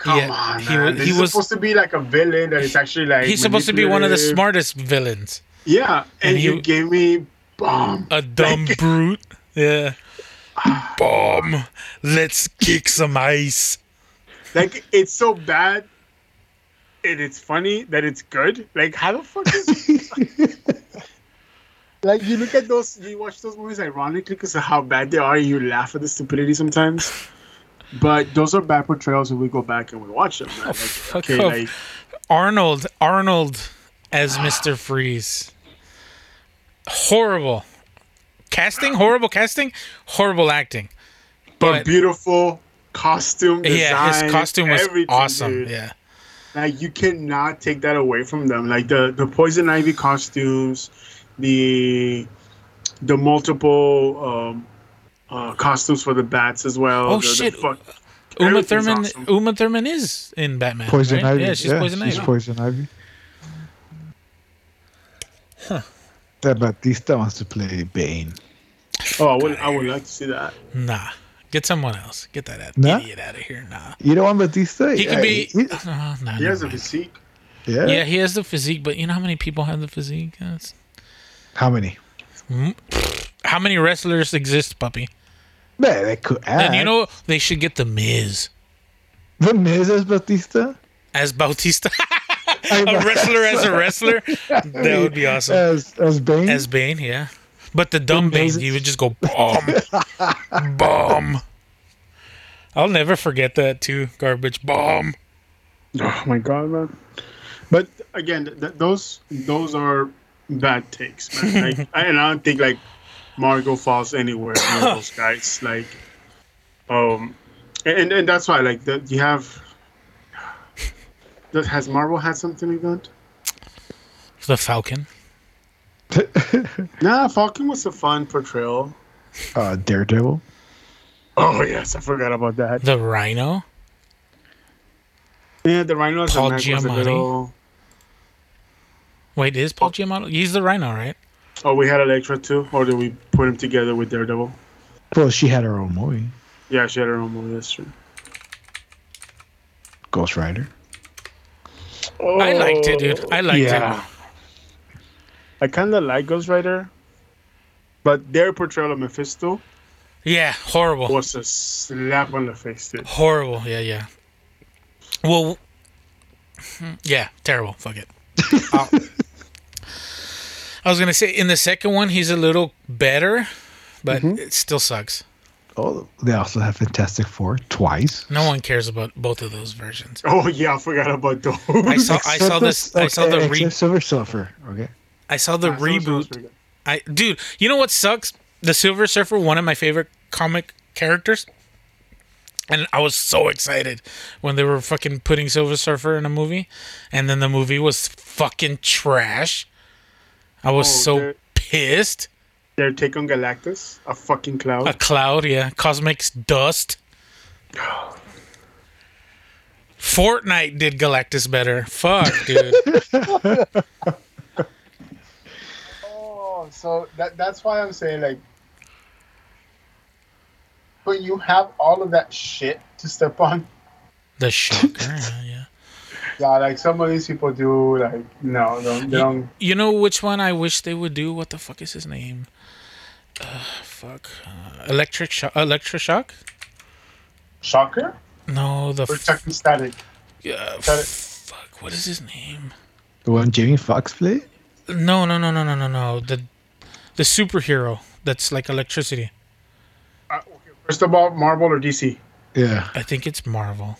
come Yeah, on, he man. he is was- supposed to be like a villain that is actually like He's supposed to be one of the smartest villains. Yeah, and, And he- you gave me bomb. A dumb brute. Yeah. Bomb. Let's kick some ice. Like it's so bad, and it's funny that it's good. Like how the fuck is? like you look at those, you watch those movies ironically because of how bad they are, and you laugh at the stupidity sometimes. But those are bad portrayals and we go back and we watch them. Man. Like, okay, like Arnold. Arnold as Mr. Freeze. Horrible. Casting? Horrible casting? Horrible acting. but, But- beautiful costume design. yeah, his costume was awesome. dude. Yeah. Like you cannot take that away from them. Like the the poison ivy costumes, the the multiple um, uh, costumes for the bats as well. Oh, the, the shit. fuck- Uma Thurman awesome. Uma Thurman is in Batman. Poison right? Ivy. Yeah, she's Poison she's Ivy. Poison Ivy. That Batista wants to play Bane. oh, I would I would like to see that. Nah. Get someone else. Get that out, Nah? idiot out of here. Nah. You don't want Batista? He yeah, could be. he- Uh, nah, He has never a physique. yeah. Yeah, he has the physique, but you know how many people have the physique? That's- How many? How many wrestlers exist, puppy? Man, they could add. And you know they should get the Miz the Miz as Batista. as Bautista, a wrestler as a wrestler. That would be awesome. As as Bane. As Bane, yeah. But the dumb The Bane, Miz- he would just go bomb, bomb. I'll never forget that too. Garbage bomb. Oh my god, man! But again, th- th- those those are bad takes, man. Like, I- and I don't think like Margot falls anywhere near those guys. Like, um, and and that's why like the, you have. Does, has Marvel had something like that? The Falcon. Nah, Falcon was a fun portrayal. uh, Daredevil. Oh yes, I forgot about that. The Rhino. Yeah, the Rhino as a Paul was a Giamatti. little. Wait, is Paul Giamatti? He's the Rhino, right? Oh, we had Elektra too, or did we put him together with Daredevil? Well, she had her own movie, Yeah, she had her own movie. That's true. Ghost Rider. I liked it, dude. I liked yeah. it. I kind of like Ghost Rider, but their portrayal of Mephisto Yeah, horrible. was a slap on the face, dude. Horrible. Yeah, yeah. Well, yeah, terrible. Fuck it. Uh, I was gonna say in the second one he's a little better, but it still sucks. Oh, they also have Fantastic Four twice. No one cares about both of those versions. Oh yeah, I forgot about those. I saw I saw this I saw the re- Silver Surfer. Okay. I saw the Ah, so- so it's reboot. I dude, you know what sucks? The Silver Surfer, one of my favorite comic characters. And I was so excited when they were fucking putting Silver Surfer in a movie, and then the movie was fucking trash. I was Oh, so they're- pissed. Their take on Galactus, a fucking cloud. A cloud, yeah, cosmic dust. Fortnite did Galactus better. Fuck, dude. Oh, so that that's why I'm saying like, but you have all of that shit to step on. the shocker, yeah, yeah. Yeah, like some of these people do. Like, no, don't, they don't. You know which one I wish they would do? What the fuck is his name? Uh, fuck. Uh, electric shock. Electroshock? Shocker No, the or f- Chucky Static. uh, Got fuck. What is his name? The one Jamie Foxx played. No, no, no, no, no, no, no. The the superhero that's like electricity. Uh, okay, First of all, Marvel or DC. Yeah. I think it's Marvel.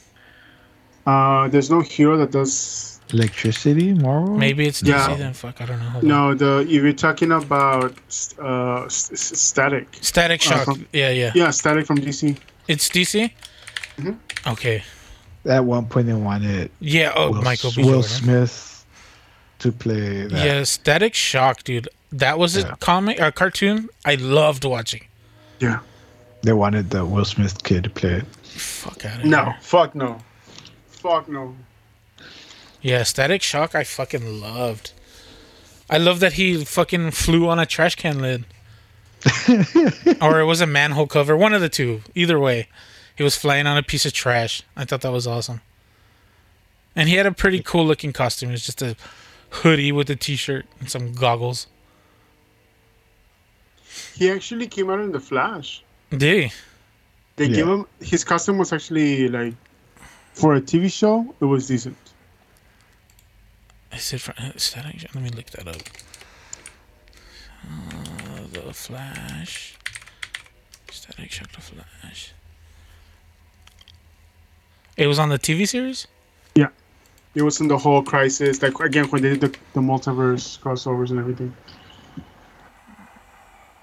Uh, there's no hero that does Electricity, Marvel. Maybe it's DC Yeah. then. Fuck, I don't know. Hold on. No, the if you're talking about uh, s- s- static. Static Shock. from- yeah, yeah, Yeah, static from DC. It's DC. Mhm. Okay. At one point, they wanted Yeah. Oh, Will, Michael B. Will Jordan. Smith to play that. Yeah, Static Shock, dude. That was Yeah. a comic, a cartoon. I loved watching. Yeah. They wanted the Will Smith kid to play it. Fuck out of No, here. fuck no, fuck no. Yeah, Static Shock. I fucking loved. I love that he fucking flew on a trash can lid, or it was a manhole cover. One of the two. Either way, he was flying on a piece of trash. I thought that was awesome. And he had a pretty cool looking costume. It was just a hoodie with a t-shirt and some goggles. He actually came out in the Flash. Did he? They Yeah. gave him his costume was actually like for a TV show. It was decent. Is it for, uh, Static? Shock? Let me look that up. Uh, the Flash. Static Shock. The Flash. It was on the TV series. Yeah. It was in the whole crisis. Like again, when they did the, the multiverse crossovers and everything.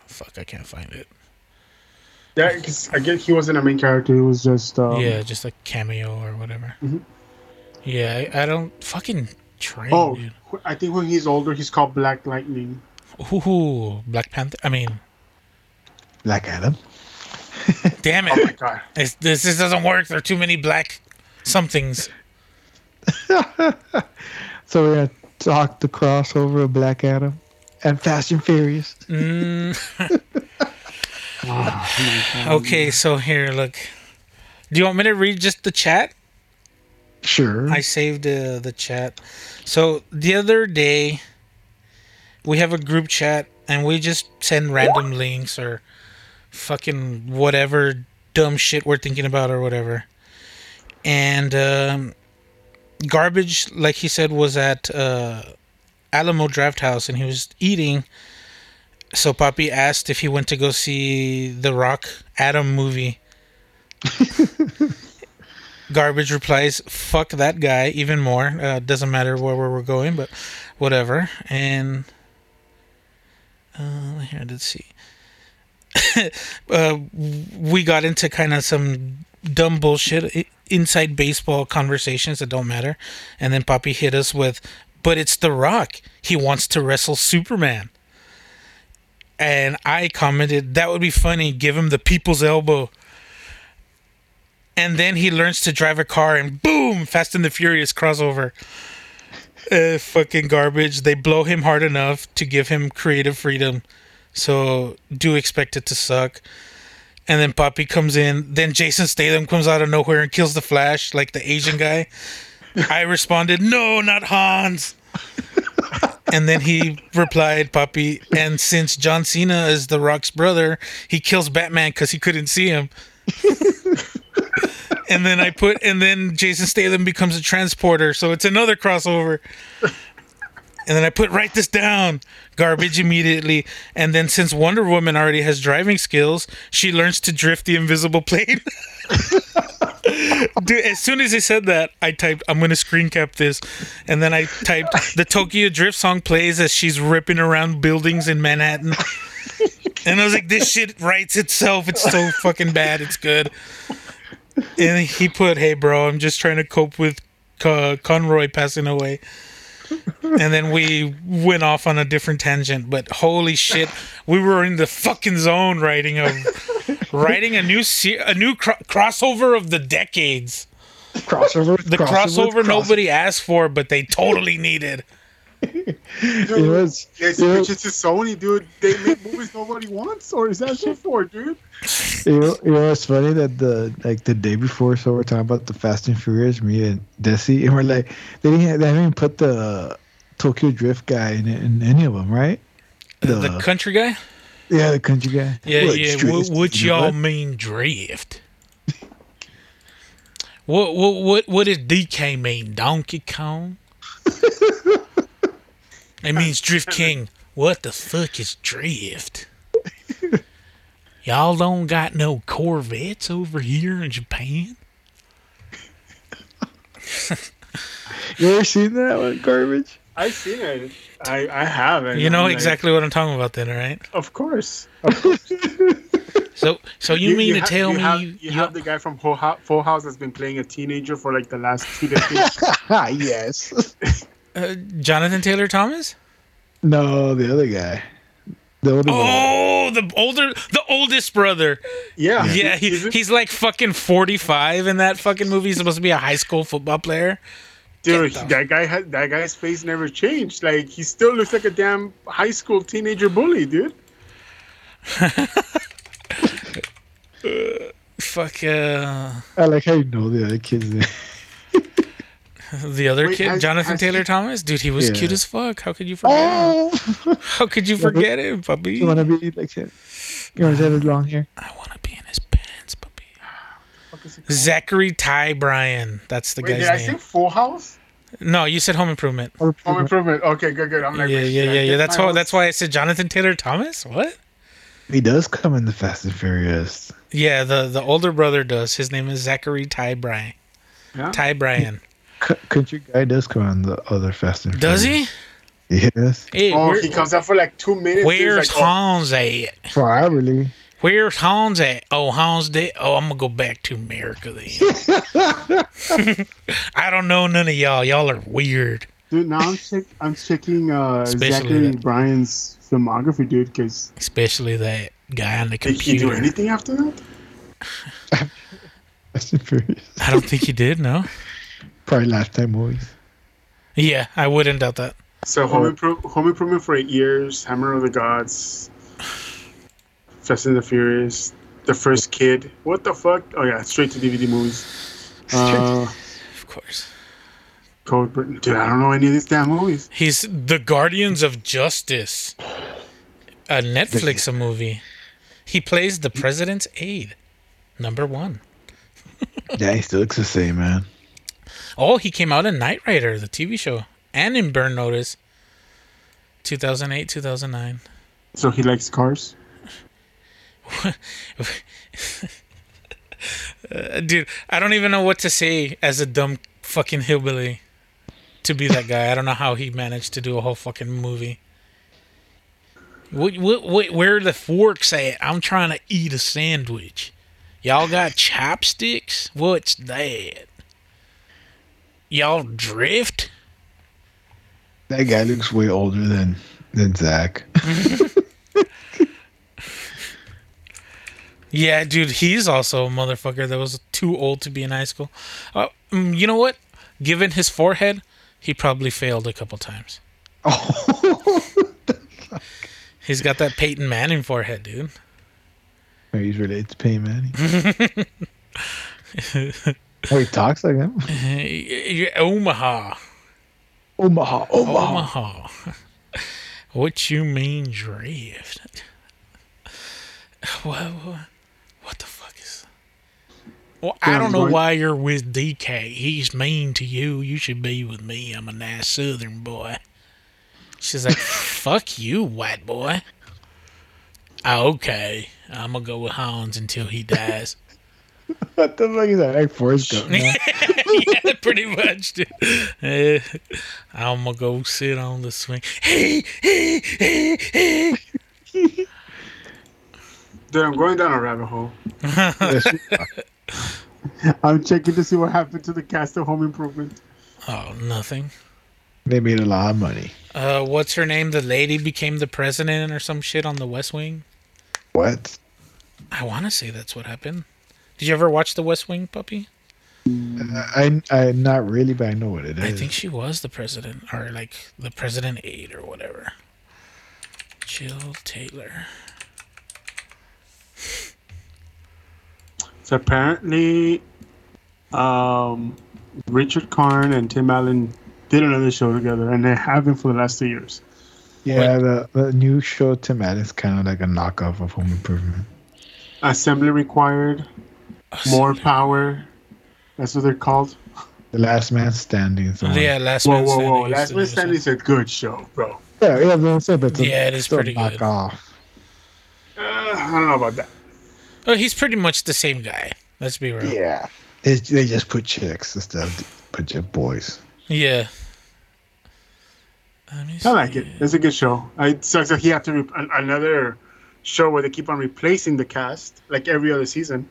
Fuck, I can't find it. Yeah, because again, he wasn't a main character. He was just um, yeah, just a cameo or whatever. Mhm. Yeah, I, I don't fucking train, Oh, dude. I think when he's older, he's called Black Lightning. Ooh, Black Panther. I mean, Black Adam. damn Oh my it. god. It's, this, this doesn't work. There are too many black somethings. So we're gonna talk the crossover of Black Adam and Fast and Furious. Mm. okay, so here, look. Do you want me to read just the chat? Sure. I saved uh, the chat. So the other day, we have a group chat and we just send random links or fucking whatever dumb shit we're thinking about or whatever. And um, garbage, like he said, was at uh, Alamo Drafthouse and he was eating. So Poppy asked if he went to go see the Rock Adam movie. Garbage replies, "Fuck that guy." Even more. Uh, doesn't matter where we're going, but whatever. And uh, here, let's see. uh, we got into kind of some dumb bullshit inside baseball conversations that don't matter, and then Poppy hit us with, "But it's The Rock. He wants to wrestle Superman." And I commented, "That would be funny. Give him the people's elbow." and then he learns to drive a car and boom fast and the furious crossover. Uh, fucking garbage. They blow him hard enough to give him creative freedom. So do expect it to suck. And then poppy comes in. Then jason statham comes out of nowhere and kills the flash like the asian guy. I responded no not hans and then he replied poppy and since john cena is the rock's brother he kills batman because he couldn't see him and then I put, and then Jason Statham becomes a transporter, so it's another crossover. And then I put, write this down, garbage immediately. And then since Wonder Woman already has driving skills, she learns to drift the invisible plane. Dude, as soon as I said that, I typed, I'm going to screen cap this. And then I typed, the Tokyo Drift song plays as she's ripping around buildings in Manhattan. And I was like, this shit writes itself. It's so fucking bad. It's good. And he put, "Hey, bro, I'm just trying to cope with Con- Conroy passing away." And then we went off on a different tangent. But holy shit, we were in the fucking zone writing a writing a new se- a new cro- crossover of the decades. crossover. The crossover, nobody asked for, but they totally needed. Dude, It was. Yes, you know- bitches to Sony, dude. They make movies nobody wants, or is that shit for, dude? You know, you know, it's funny that the like the day before, so we're talking about the Fast and Furious, me and Desi, and we're like, they didn't, they haven't put the Tokyo Drift guy in, in any of them, right? The, the country guy? yeah, the country guy. Yeah, What, yeah. street- What, what y'all what? mean drift? what what what what does DK mean? Donkey Kong? it means Drift King. What the fuck is drift? Y'all don't got no Corvettes over here in Japan? You ever seen that one, garbage? I've seen it. I I haven't. You know I'm like, exactly what I'm talking about, then, right? Of course. So, so you, mean to ha- tell you me have, you, you, you- have the guy from Full House, Full House that's been playing a teenager for like the last two decades? Yes. uh, Jonathan Taylor Thomas? No, the other guy. The older guy. Oh, the older, the oldest brother. yeah. Yeah, he, he's like fucking 45 in that fucking movie. He's supposed to be a high school football player. Dude, Get that guy had that guy's face never changed. Like he still looks like a damn high school teenager bully, dude. Fuck uh, I like how you know the other kids. The other Wait, kid, has- Jonathan has Taylor he- Thomas. Dude, he was Yeah. cute as fuck. How could you forget? him? Oh, How could you forget him, puppy? you want to be like him? You want to have his long hair? I want to be in his pants, puppy. Fuck is it called? Zachary Ty Bryan. That's the Wait, guy's did I name. say Full House? No, you said Home Improvement. Or Home Improvement. Okay, good, good. I'm not. Yeah, yeah, yeah, yeah. That's my why. That's why I said Jonathan Taylor Thomas. What? He does come in the Fast and Furious. Yeah, the the older brother does. His name is Zachary Ty Bryan. Yeah? Ty Bryan. C- country guy does come on the other Fast and Does he? Yes. Hey, Oh, he comes out for like two minutes. where's He's like, oh, Hans at? Probably. Where's Hans at? Oh, Hans dead. Oh, I'm gonna go back to America then. I don't know none of y'all. Y'all are weird. Dude, now I'm check. I'm checking uh, Especially Zachary that- Bryan's filmography, dude. Because Especially that guy on the computer. did he do anything after that? Fast and Furious. I don't think he did. No. Probably Lifetime movies. Yeah, I wouldn't doubt that. So Home, Impro- Home Improvement for eight years, Hammer of the Gods, Fast and the Furious, The First Kid. What the fuck? Oh yeah, straight to DVD movies. Uh, Of course. Code Britain. Dude, I don't know any of these damn movies. He's the Guardians of Justice, a Netflix movie. He plays the president's aide, number one. Yeah, he still looks the same, man. Oh, he came out in Knight Rider, the TV show, and in Burn Notice, 2008, 2009. So he likes cars. Uh, dude, I don't even know what to say as a dumb fucking hillbilly to be that guy. I don't know how he managed to do a whole fucking movie. What, what, what, where are the forks at? I'm trying to eat a sandwich. Y'all got chopsticks? What's that? Y'all drift? That guy looks way older than than Zach. Yeah, dude, he's also a motherfucker that was too old to be in high school. Uh, mm, you know what? Given his forehead, he probably failed a couple times. oh, He's got that Peyton Manning forehead, dude. he's related to Payne Manning. oh, he talks like him. You're Omaha. Omaha, Omaha. Omaha. what you mean drift? What, what, what the fuck is Well, I don't know why you're with DK. He's mean to you. You should be with me. I'm a nice southern boy. She's like, fuck you, white boy. "Ah, okay. I'm going to go with Hans until he dies. What the fuck is that? Like Forrest Gump. yeah, pretty much, dude. Uh, I'm gonna go sit on the swing. Hey, hey, hey, hey. Dude, I'm going down a rabbit hole. I'm checking to see what happened to the cast of Home Improvement. Oh, nothing. they made a lot of money. Uh, what's her name? The lady became the president or some shit on the West Wing. What? I want to say that's what happened. Did you ever watch the West Wing, puppy? I, I, not really, but I know what it is. I think she was the president, or like the president aide, or whatever. Jill Taylor. So apparently, um, Richard Karn and Tim Allen did another show together, and they have been for the last two years. Yeah, the, the new show Tim Allen is kind of like a knockoff of Home Improvement. Assembly required, more power. That's what they're called. The Last Man Standing. So Yeah, last Whoa, man whoa, standing. whoa! used Last Man Standing is a good show, bro. yeah, yeah, that's what but it's a- Yeah, it is still a pretty good. knockoff. Uh, I don't know about that. Oh, he's pretty much the same guy. Let's be real. Yeah, it's, they just put chicks instead of put your boys. Yeah. I like it. It's a good show. It sucks that he have to re- another show where they keep on replacing the cast like every other season.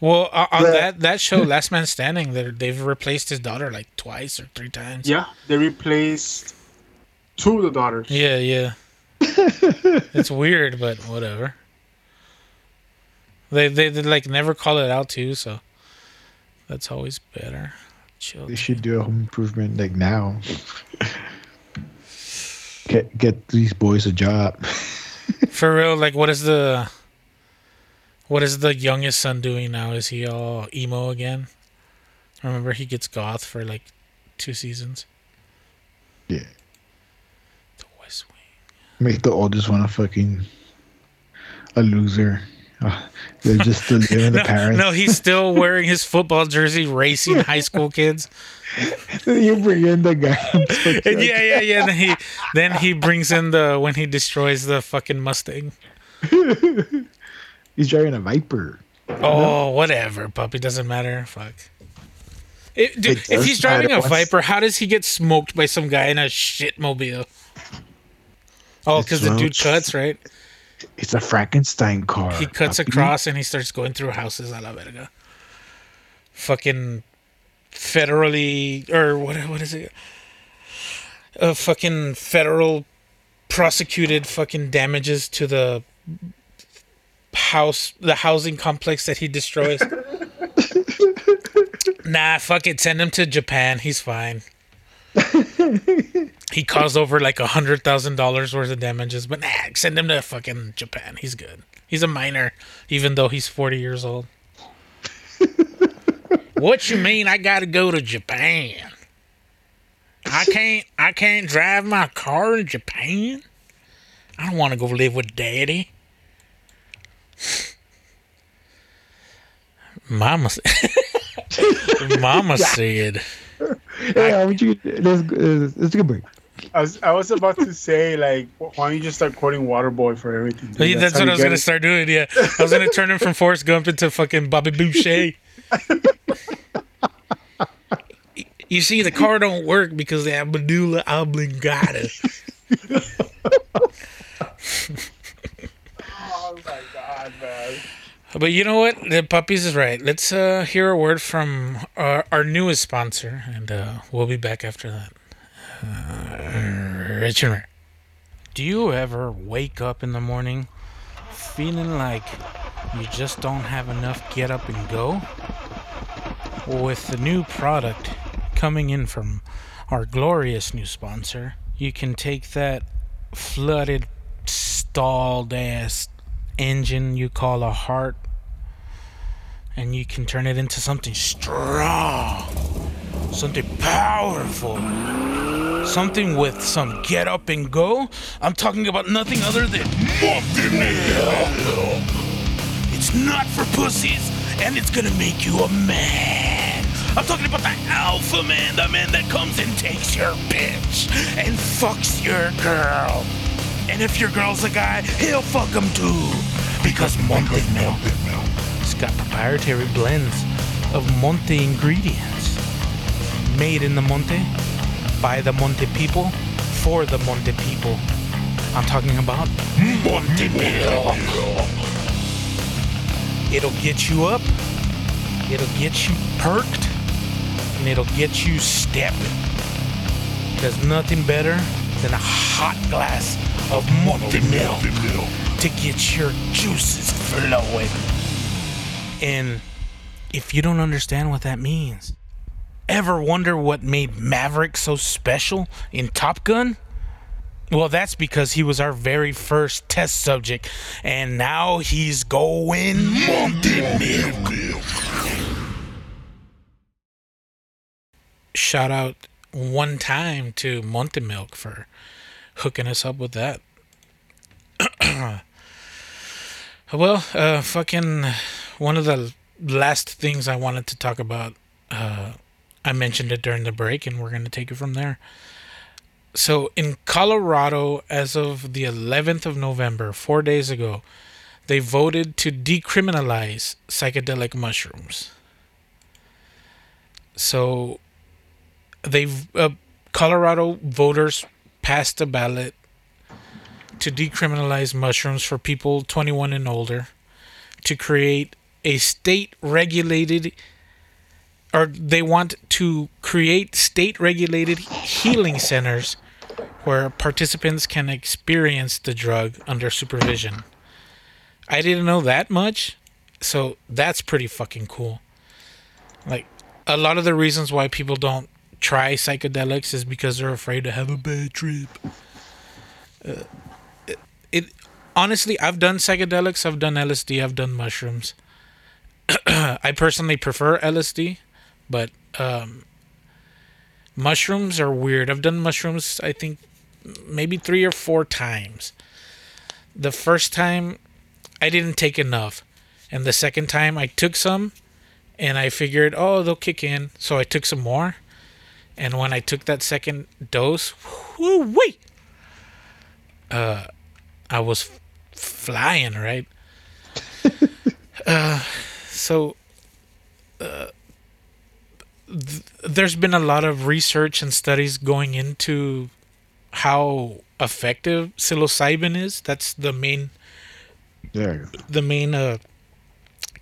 Well, uh, on Yeah. that that show, Last Man Standing, they they've replaced his daughter like twice or three times. Yeah, they replaced two of the daughters. Yeah, yeah. it's weird, but whatever. They, they they like never call it out too, so that's always better. Chill. They should do a home improvement like now. Get get these boys a job. For real, like what is the what is the youngest son doing now? Is he all emo again? Remember he gets goth for like two seasons. Yeah. The West Wing. Make the oldest one a fucking a loser. They're just still living the No, parents. no, he's still wearing his football jersey, racing high school kids. you bring in the guy. And yeah, yeah, yeah. Then he then he brings in the when he destroys the fucking Mustang. He's driving a Viper. Oh, whatever, puppy. Doesn't matter. Fuck. It, dude, It if he's driving a once- Viper, how does he get smoked by some guy in a shit mobile? Oh, because the dude cuts, right? It's a Frankenstein car. He cuts across and he starts going through houses a la verga. Fucking federally or what? What is it? A fucking federal prosecuted fucking damages to the house, the housing complex that he destroys. nah, fuck it. Send him to Japan. He's fine. he caused over like a hundred thousand dollars worth of damages, but nah, send him to fucking Japan. He's good. He's a minor, even though he's forty years old. what you mean? I gotta go to Japan? I can't. I can't drive my car in Japan. I don't want to go live with Daddy. Mama, Mama said. Hey, how would you? Let's uh, let's take a break. I was I was about to say like, why don't you just start quoting Waterboy for everything? dude? Yeah, that's, how what you I was going to start doing. Yeah, I was gonna turn him from Forrest Gump into fucking Bobby Boucher. you see, the car don't work because they have medulla oblongata. Oh my god, man. But you know what? The puppies is right. Let's uh, hear a word from our, our newest sponsor, and uh, we'll be back after that. Uh. Do you ever wake up in the morning feeling like you just don't have enough get up and go? With the new product coming in from our glorious new sponsor, you can take that flooded, stalled ass engine you call a heart and you can turn it into something strong, something powerful, something with some get up and go. I'm talking about nothing other than. It's not for pussies, and it's gonna make you a man. I'm talking about the alpha man, the man that comes and takes your bitch and fucks your girl. And if your girl's a guy, he'll fuck him too. Because Monte Milk has got proprietary blends of Monte ingredients. Made in the Monte, by the Monte people, for the Monte people. I'm talking about Monte Milk. It'll get you up, it'll get you perked, and it'll get you stepping. There's nothing better than a hot glass of Monte Milk to get your juices flowing. And if you don't understand what that means, ever wonder what made Maverick so special in Top Gun? Well, that's because he was our very first test subject, and now he's going Monte Milk. Shout out one time to Monte Milk for hooking us up with that. well, uh, fucking one of the last things I wanted to talk about, uh, I mentioned it during the break, and we're going to take it from there. So, in Colorado, as of the 11th of November, four days ago, they voted to decriminalize psychedelic mushrooms. So, they've uh, Colorado voters passed a ballot to decriminalize mushrooms for people 21 and older, to create a state regulated or they want to create state regulated healing centers where participants can experience the drug under supervision. I didn't know that much, so that's pretty fucking cool. Like a lot of the reasons why people don't try psychedelics is because they're afraid to have a bad trip. Uh, it, it honestly, I've done psychedelics, I've done LSD, I've done mushrooms. I personally prefer LSD, but um, mushrooms are weird. I've done mushrooms, I think, maybe three or four times. The first time, I didn't take enough, and the second time, I took some, and I figured, oh, they'll kick in, so I took some more. And when I took that second dose, whoo wee, uh, I was f- flying, right? uh, so uh, th- there's been a lot of research and studies going into how effective psilocybin is. That's the main There. the main uh,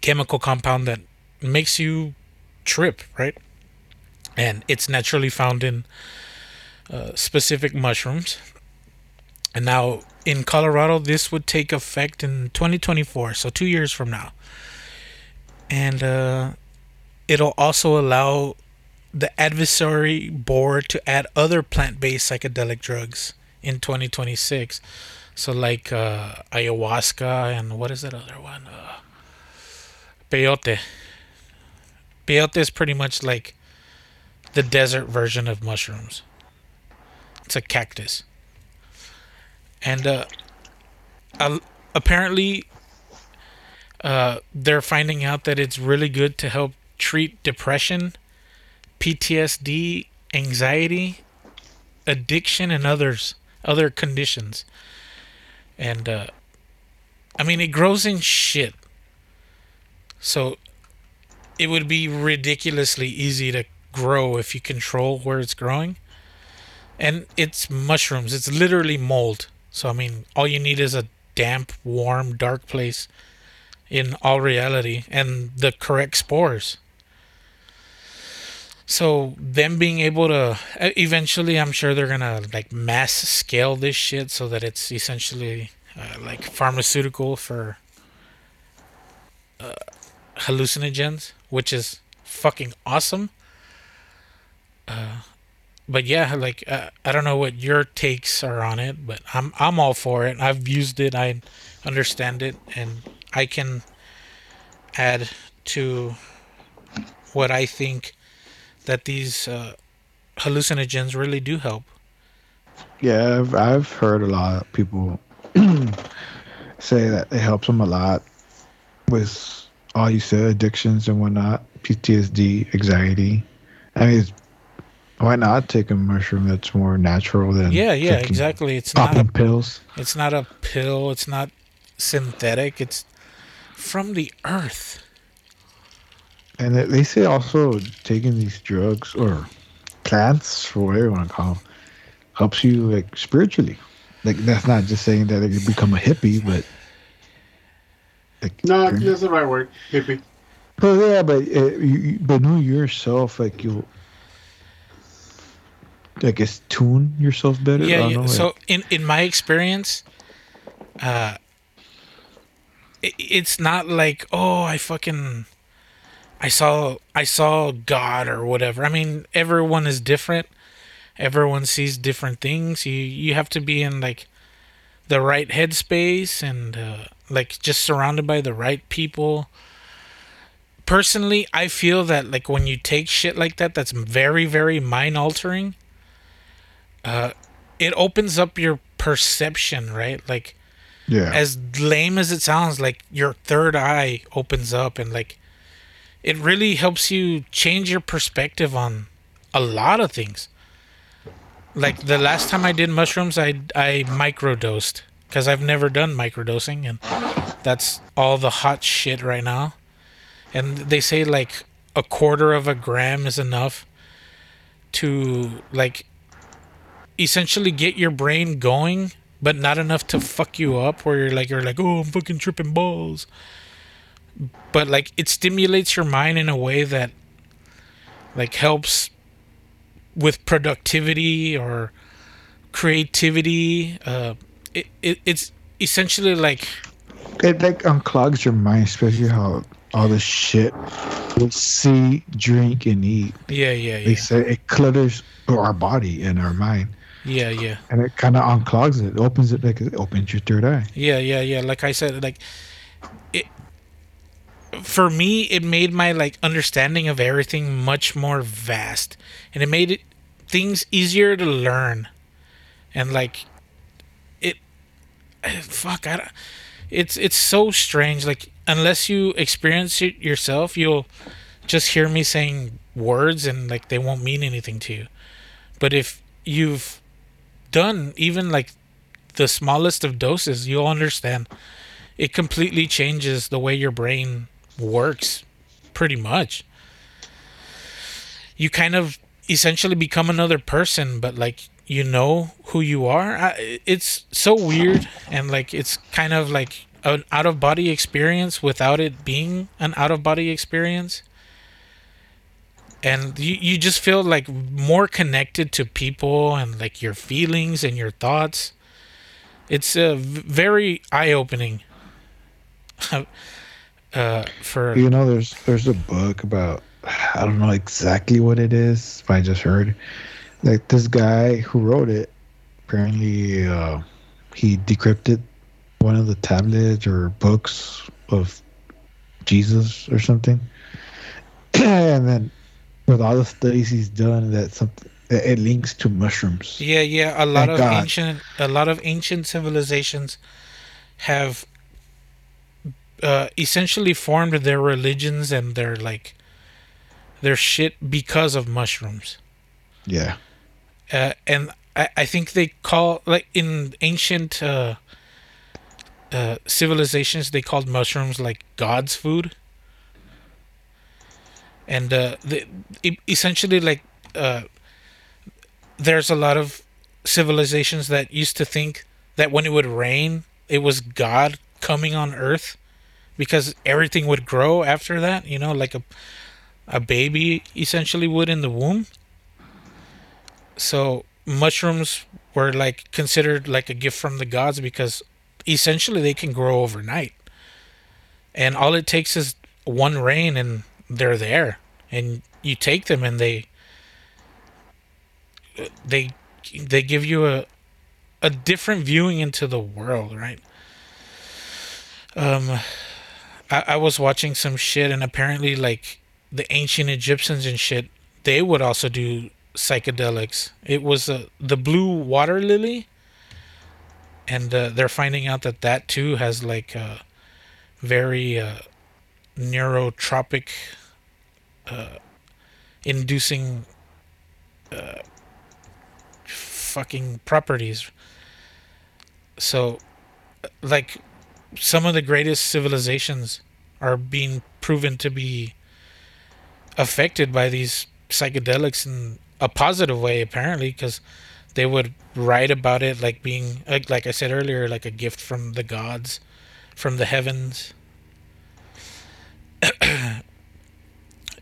chemical compound that makes you trip, right? And it's naturally found in uh, specific mushrooms. And now in Colorado, this would take effect in 2024, so two years from now. And uh, it'll also allow the advisory board to add other plant-based psychedelic drugs in 2026. So like uh, ayahuasca and what is that other one? Uh, peyote. Peyote is pretty much like the desert version of mushrooms. It's a cactus. And uh, apparently, uh, they're finding out that it's really good to help treat depression, PTSD, anxiety, addiction, and others other conditions. And uh, I mean, it grows in shit. So it would be ridiculously easy to grow if you control where it's growing. And it's mushrooms. It's literally mold. So I mean, all you need is a damp, warm, dark place in all reality and the correct spores. So them being able to eventually I'm sure they're to like mass scale this shit so that it's essentially uh, like pharmaceutical for uh, hallucinogens, which is fucking awesome. Uh, but yeah, like uh, I don't know what your takes are on it, but I'm I'm all for it. I've used it, I understand it, and I can add to what I think that these uh, hallucinogens really do help. Yeah, I've, I've heard a lot of people say that it helps them a lot with all you said, addictions and whatnot, PTSD, anxiety. I mean, it's, why not take a mushroom that's more natural than Yeah, yeah, exactly. It's not a, pills? it's not a pill. It's not synthetic. It's from the earth. And they- they say also taking these drugs or plants, or whatever you want to call them, helps you like spiritually. Like that's not just saying that you become a hippie, but like, No, that's the right word. Hippie. Well, yeah, but uh, you, you, but know yourself, like you, I guess tune yourself better. I Yeah, don't yeah. know, So like- in in my experience, uh, it, it's not like oh I fucking, I saw I saw God or whatever. I mean, everyone is different. Everyone sees different things. You you have to be in like the right headspace and uh, like just surrounded by the right people. Personally, I feel that like when you take shit like that, that's very very mind altering uh, it opens up your perception, right? Like yeah, as lame as it sounds, like your third eye opens up and like it really helps you change your perspective on a lot of things. Like the last time I did mushrooms, I I microdosed because I've never done microdosing and that's all the hot shit right now. And they say like a quarter of a gram is enough to like essentially get your brain going, but not enough to fuck you up where you're like you're like, "Oh, I'm fucking tripping balls." But like it stimulates your mind in a way that like helps with productivity or creativity. Uh it, it it's essentially like It like unclogs your mind, especially how all the shit we see, drink, and eat. yeah, yeah, yeah. They say it clutters our body and our mind, Yeah, yeah. and it kind of unclogs it. Opens it like it opens your third eye. Yeah, yeah, yeah. Like I said, like it for me, it made my like understanding of everything much more vast, and it made it things easier to learn, and like it. Fuck, I. don't- It's it's so strange. Like unless you experience it yourself, you'll just hear me saying words and like they won't mean anything to you. But if you've done even like the smallest of doses, you'll understand. It completely changes the way your brain works, pretty much. You kind of essentially become another person, but like you know who you are. I, it's so weird, and like it's kind of like an out of body experience without it being an out of body experience. And you, you just feel like more connected to people and like your feelings and your thoughts it's v- very eye opening. uh, for You know, there's there's a book about I don't know exactly what it is, but I just heard like this guy who wrote it. Apparently, uh, he decrypted one of the tablets or books of Jesus or something, and then with all the studies he's done, that something it links to mushrooms. yeah, yeah, a lot Thank of God. ancient, a lot of ancient civilizations have uh, essentially formed their religions and their like their shit because of mushrooms. Yeah, uh, and I, I think they call like in ancient uh, uh, civilizations they called mushrooms like god's food and uh, the, essentially like uh, there's a lot of civilizations that used to think that when it would rain it was god coming on earth because everything would grow after that you know like a a baby essentially would in the womb. So mushrooms were like considered like a gift from the gods because essentially they can grow overnight. And all it takes is one rain and they're there and you take them and they they they give you a a different viewing into the world right um I, I was watching some shit and apparently like the ancient egyptians and shit they would also do psychedelics. It was uh, the blue water lily, and uh, they're finding out that that too has like a very uh, neurotropic uh, inducing uh, fucking properties. So, like, some of the greatest civilizations are being proven to be affected by these psychedelics in a positive way apparently because they would write about it like being like, like i said earlier like a gift from the gods from the heavens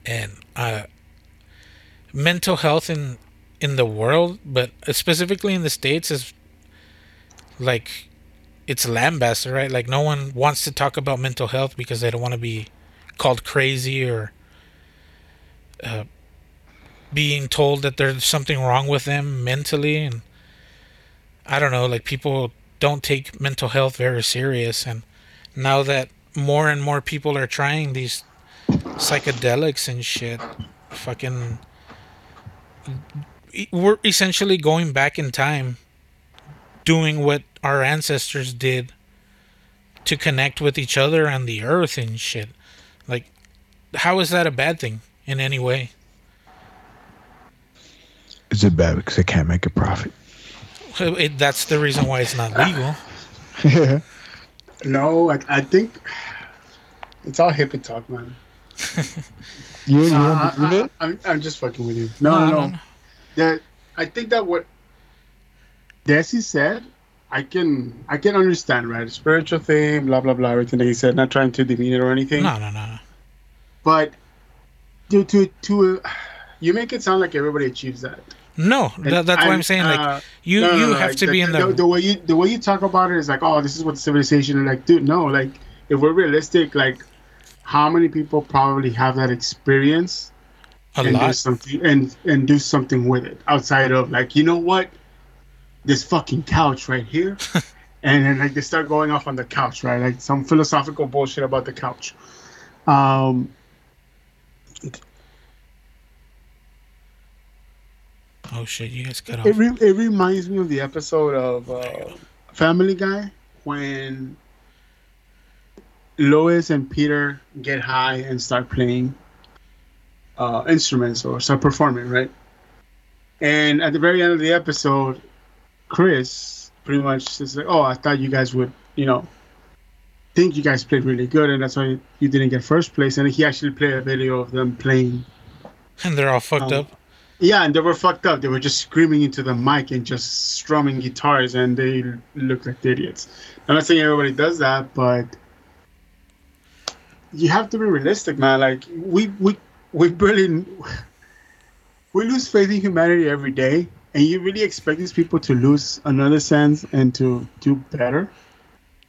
and uh mental health in in the world but specifically in the states is like it's lambasted right? Like no one wants to talk about mental health because they don't want to be called crazy or uh, being told that there's something wrong with them mentally. And i don't know like people don't take mental health very serious. And now that more and more people are trying these psychedelics and shit fucking we're essentially going back in time doing what our ancestors did to connect with each other and the earth and shit like how is that a bad thing in any way is it bad because they can't make a profit? It, that's the reason why it's not legal. yeah, No, I, I think it's all hippie talk, man. you you Uh, don't believe I'm, I'm just fucking with you. No, no, no. that I think that what Desi said, I can I can understand, right? Spiritual thing, blah blah blah, everything that he said. Not trying to demean it or anything, No, no, no. but to to to you make it sound like everybody achieves that. No, that, that's what I'm saying like uh, you no, no, you no, have like, to be in the, the, the way you the way you talk about it is like, oh, this is what civilization. And like, dude, no, like if we're realistic, like how many people probably have that experience a and do something and and do something with it outside of like you know what? This fucking couch right here. And then like they start going off on the couch right? Like some philosophical bullshit about the couch. Um Oh shit, you guys cut it, off. re- it reminds me of the episode of uh, family guy when lois and peter get high and start playing uh, instruments or start performing right and at the very end of the episode chris pretty much is like oh i thought you guys would you know think you guys played really good and that's why you didn't get first place and he actually played a video of them playing And they're all fucked um, up. Yeah, and they were fucked up. They were just screaming into the mic and just strumming guitars, and they looked like idiots. I'm not saying everybody does that, but you have to be realistic, man. Like we we we really we lose faith in humanity every day, and you really expect these people to lose another sense and to do better.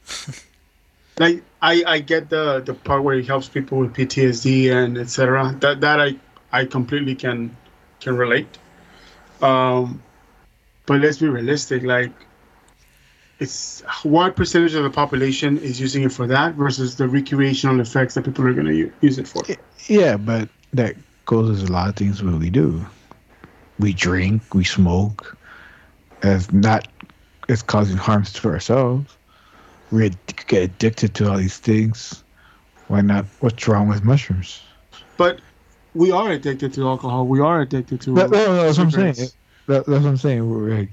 like I I get the the part where it helps people with PTSD and etc. That that I I completely can can relate. Um, but let's be realistic. Like, it's what percentage of the population is using it for that versus the recreational effects that people are going to use it for. Yeah, but that causes a lot of things what we do. We drink, we smoke, as not as causing harms to ourselves. We get addicted to all these things. Why not? What's wrong with mushrooms? But we are addicted to alcohol. We are addicted to. That, that- that's what I'm saying. That, that's what I'm saying. We're like,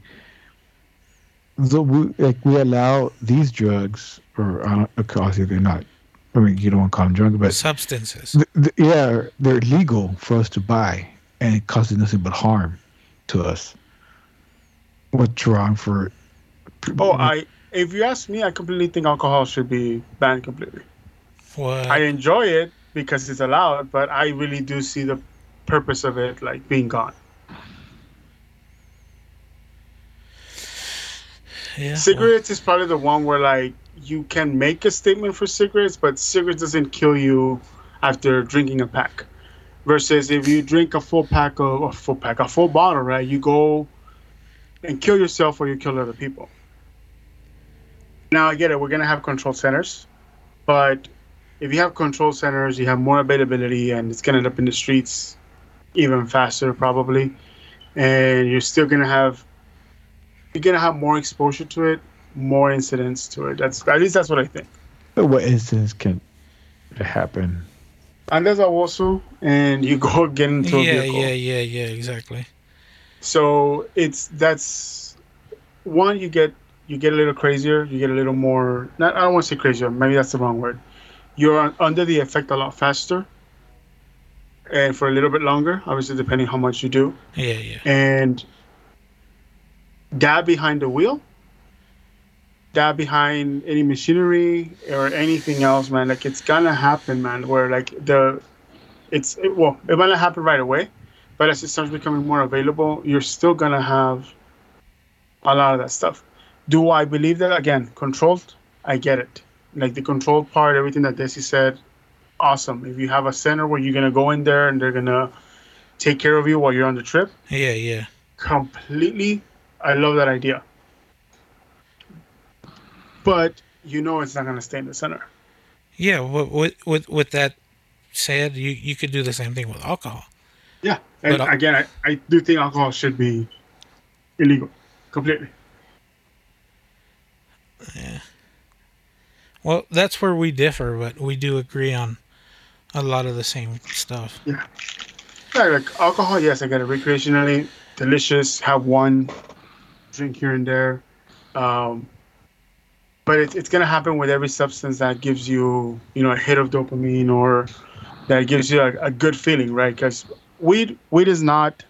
so we like we allow these drugs, or I don't, obviously they're not. I mean, you don't want to call them drugs, but Substances. th- th- yeah, they're legal for us to buy, and it causes nothing but harm to us. What's wrong for? Oh, I. If you ask me, I completely think alcohol should be banned completely. What? I enjoy it because it's allowed, but I really do see the purpose of it like being gone. yeah. Cigarettes is probably the one where like you can make a statement for cigarettes, but cigarettes doesn't kill you after drinking a pack. Versus if you drink a full pack of a full pack, a full bottle, right? You go and kill yourself or you kill other people. Now I get it, we're gonna have control centers, but if you have control centers, you have more availability and it's gonna end up in the streets even faster probably. And you're still gonna have you're gonna have more exposure to it, more incidents to it. That's at least that's what I think. But What incidents can happen? And there's a also, and you go get into a yeah, vehicle. yeah, yeah, yeah, exactly. So it's that's one you get you get a little crazier, you get a little more. Not I don't want to say crazier. Maybe that's the wrong word. You're under the effect a lot faster, and for a little bit longer. Obviously, depending how much you do. Yeah, yeah. and dab behind the wheel, dab behind any machinery or anything else, man. Like it's gonna happen, man. Where like the, it's it, well, it might not happen right away, but as it starts becoming more available, you're still gonna have a lot of that stuff. Do I believe that again? Controlled, I get it. Like the controlled part, everything that Desi said, awesome. If you have a center where you're gonna go in there and they're gonna take care of you while you're on the trip, Yeah, yeah. completely i love that idea but you know it's not going to stay in the center Yeah, with, with with that said, you you could do the same thing with alcohol. yeah and But, again I, I do think alcohol should be illegal completely Well, that's where we differ, but we do agree on a lot of the same stuff. yeah. Like alcohol yes i get it. Recreationally delicious. Have one drink here and there. Um, but it, it's going to happen with every substance that gives you you know a hit of dopamine or that gives you a, a good feeling right? Because weed weed is not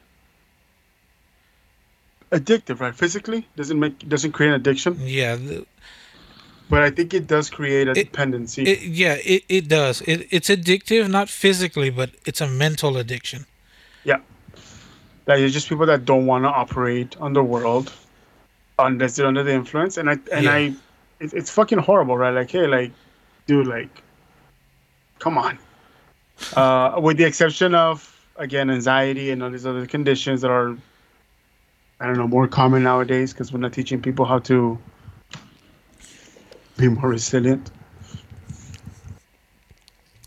addictive, right? Physically, doesn't make doesn't create an addiction, Yeah, the- but I think it does create a dependency. it, yeah, it, it does. It, it's addictive, not physically, but it's a mental addiction. yeah, like it's just people that don't want to operate on the world unless they're under the influence, and I and Yeah. I, it, it's fucking horrible, right? Like, hey, like, dude, like, come on. Uh, with the exception of again anxiety and all these other conditions that are, I don't know, more common nowadays because we're not teaching people how to be more resilient.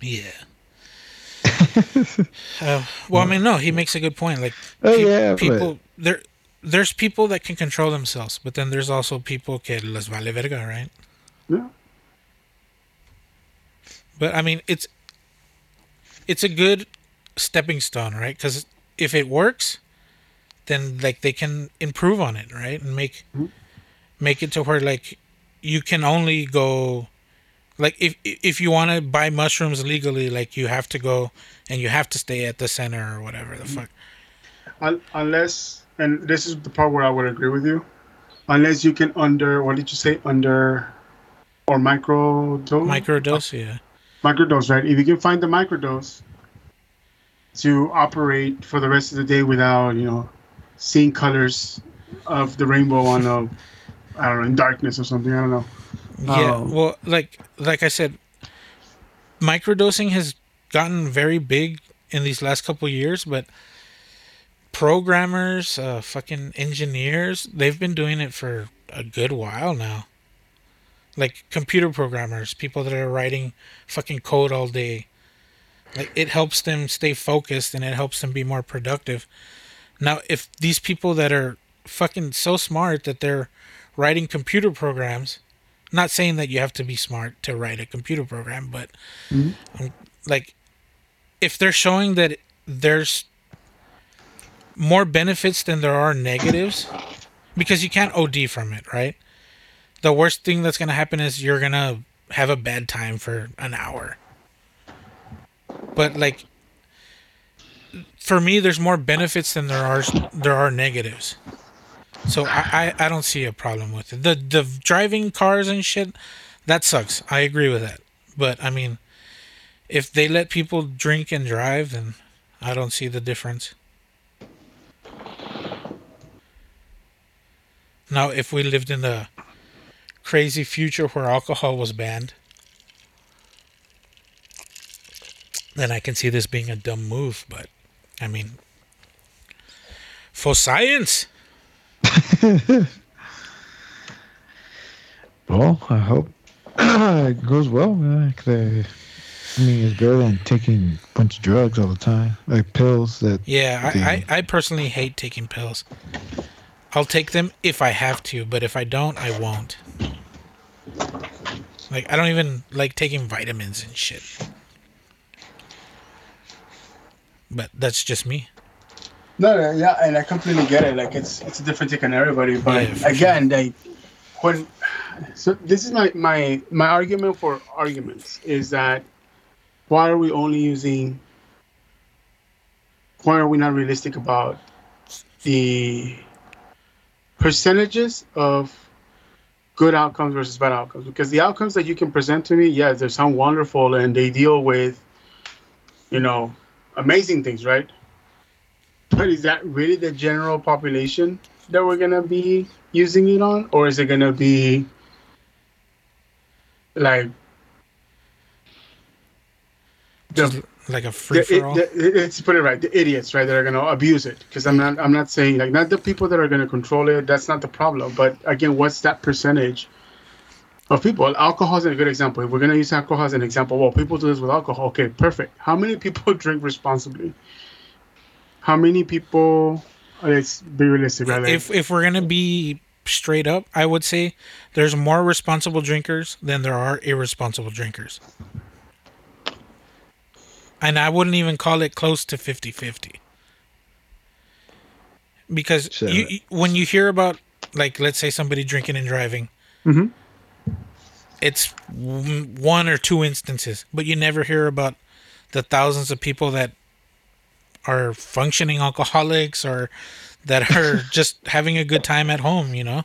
Yeah. uh, well, I mean, no, he makes a good point. Like, Oh, pe- yeah, but- people there. There's people that can control themselves, but then there's also people que les vale verga, right? Yeah. But I mean, it's it's a good stepping stone, right? Because if it works, then like they can improve on it, right, and make make it to where like you can only go like if if you want to buy mushrooms legally, like you have to go and you have to stay at the center or whatever the fuck. Unless, and this is the part where I would agree with you, unless you can under, what did you say, under or micro dose? Microdose, yeah. microdose, right? If you can find the microdose to operate for the rest of the day without, you know, seeing colors of the rainbow on a, I don't know, in darkness or something. I don't know. Yeah, Um, well, like like I said, microdosing has gotten very big in these last couple years, but programmers, uh, fucking engineers, they've been doing it for a good while now. Like computer programmers, people that are writing fucking code all day. Like it helps them stay focused and it helps them be more productive. Now, if these people that are fucking so smart that they're writing computer programs, not saying that you have to be smart to write a computer program, but um, like if they're showing that there's more benefits than there are negatives, because you can't OD from it, right? The worst thing that's gonna happen is you're gonna have a bad time for an hour. But like for me there's more benefits than there are there are negatives. So I, I, I don't see a problem with it. The the driving cars and shit, that sucks. I agree with that. But I mean, if they let people drink and drive, then I don't see the difference. Now, if we lived in a crazy future where alcohol was banned, then I can see this being a dumb move. But I mean, for science. Well, I hope it goes well. 'cause I, mean, it's better than taking a bunch of drugs all the time, like pills. That Yeah, I, I personally hate taking pills. I'll take them if I have to, but if I don't, I won't. Like, I don't even like taking vitamins and shit. But that's just me. No, yeah, and I completely get it. Like it's it's a different take on everybody, but Yeah, again, like when so this is my my my argument for arguments is that why are we only using why are we not realistic about the percentages of good outcomes versus bad outcomes because the outcomes that you can present to me yes they sound wonderful and they deal with you know amazing things right but is that really the general population that we're gonna be using it on, or is it gonna be like Just the, like a free for all. let's put it right, the idiots, right, that are gonna abuse it? Because I'm not, I'm not saying like not the people that are gonna control it. That's not the problem. But again, what's that percentage of people? Alcohol is a good example. If we're gonna use alcohol as an example, well, people do this with alcohol. Okay, perfect. How many people drink responsibly? How many people? Let's be realistic, right? Like, if if we're gonna be straight up, I would say there's more responsible drinkers than there are irresponsible drinkers. And I wouldn't even call it close to 50-50. Because So- you, you- when you hear about like let's say somebody drinking and driving, Mhm. it's one or two instances, but you never hear about the thousands of people that are functioning alcoholics or that are just having a good time at home, you know?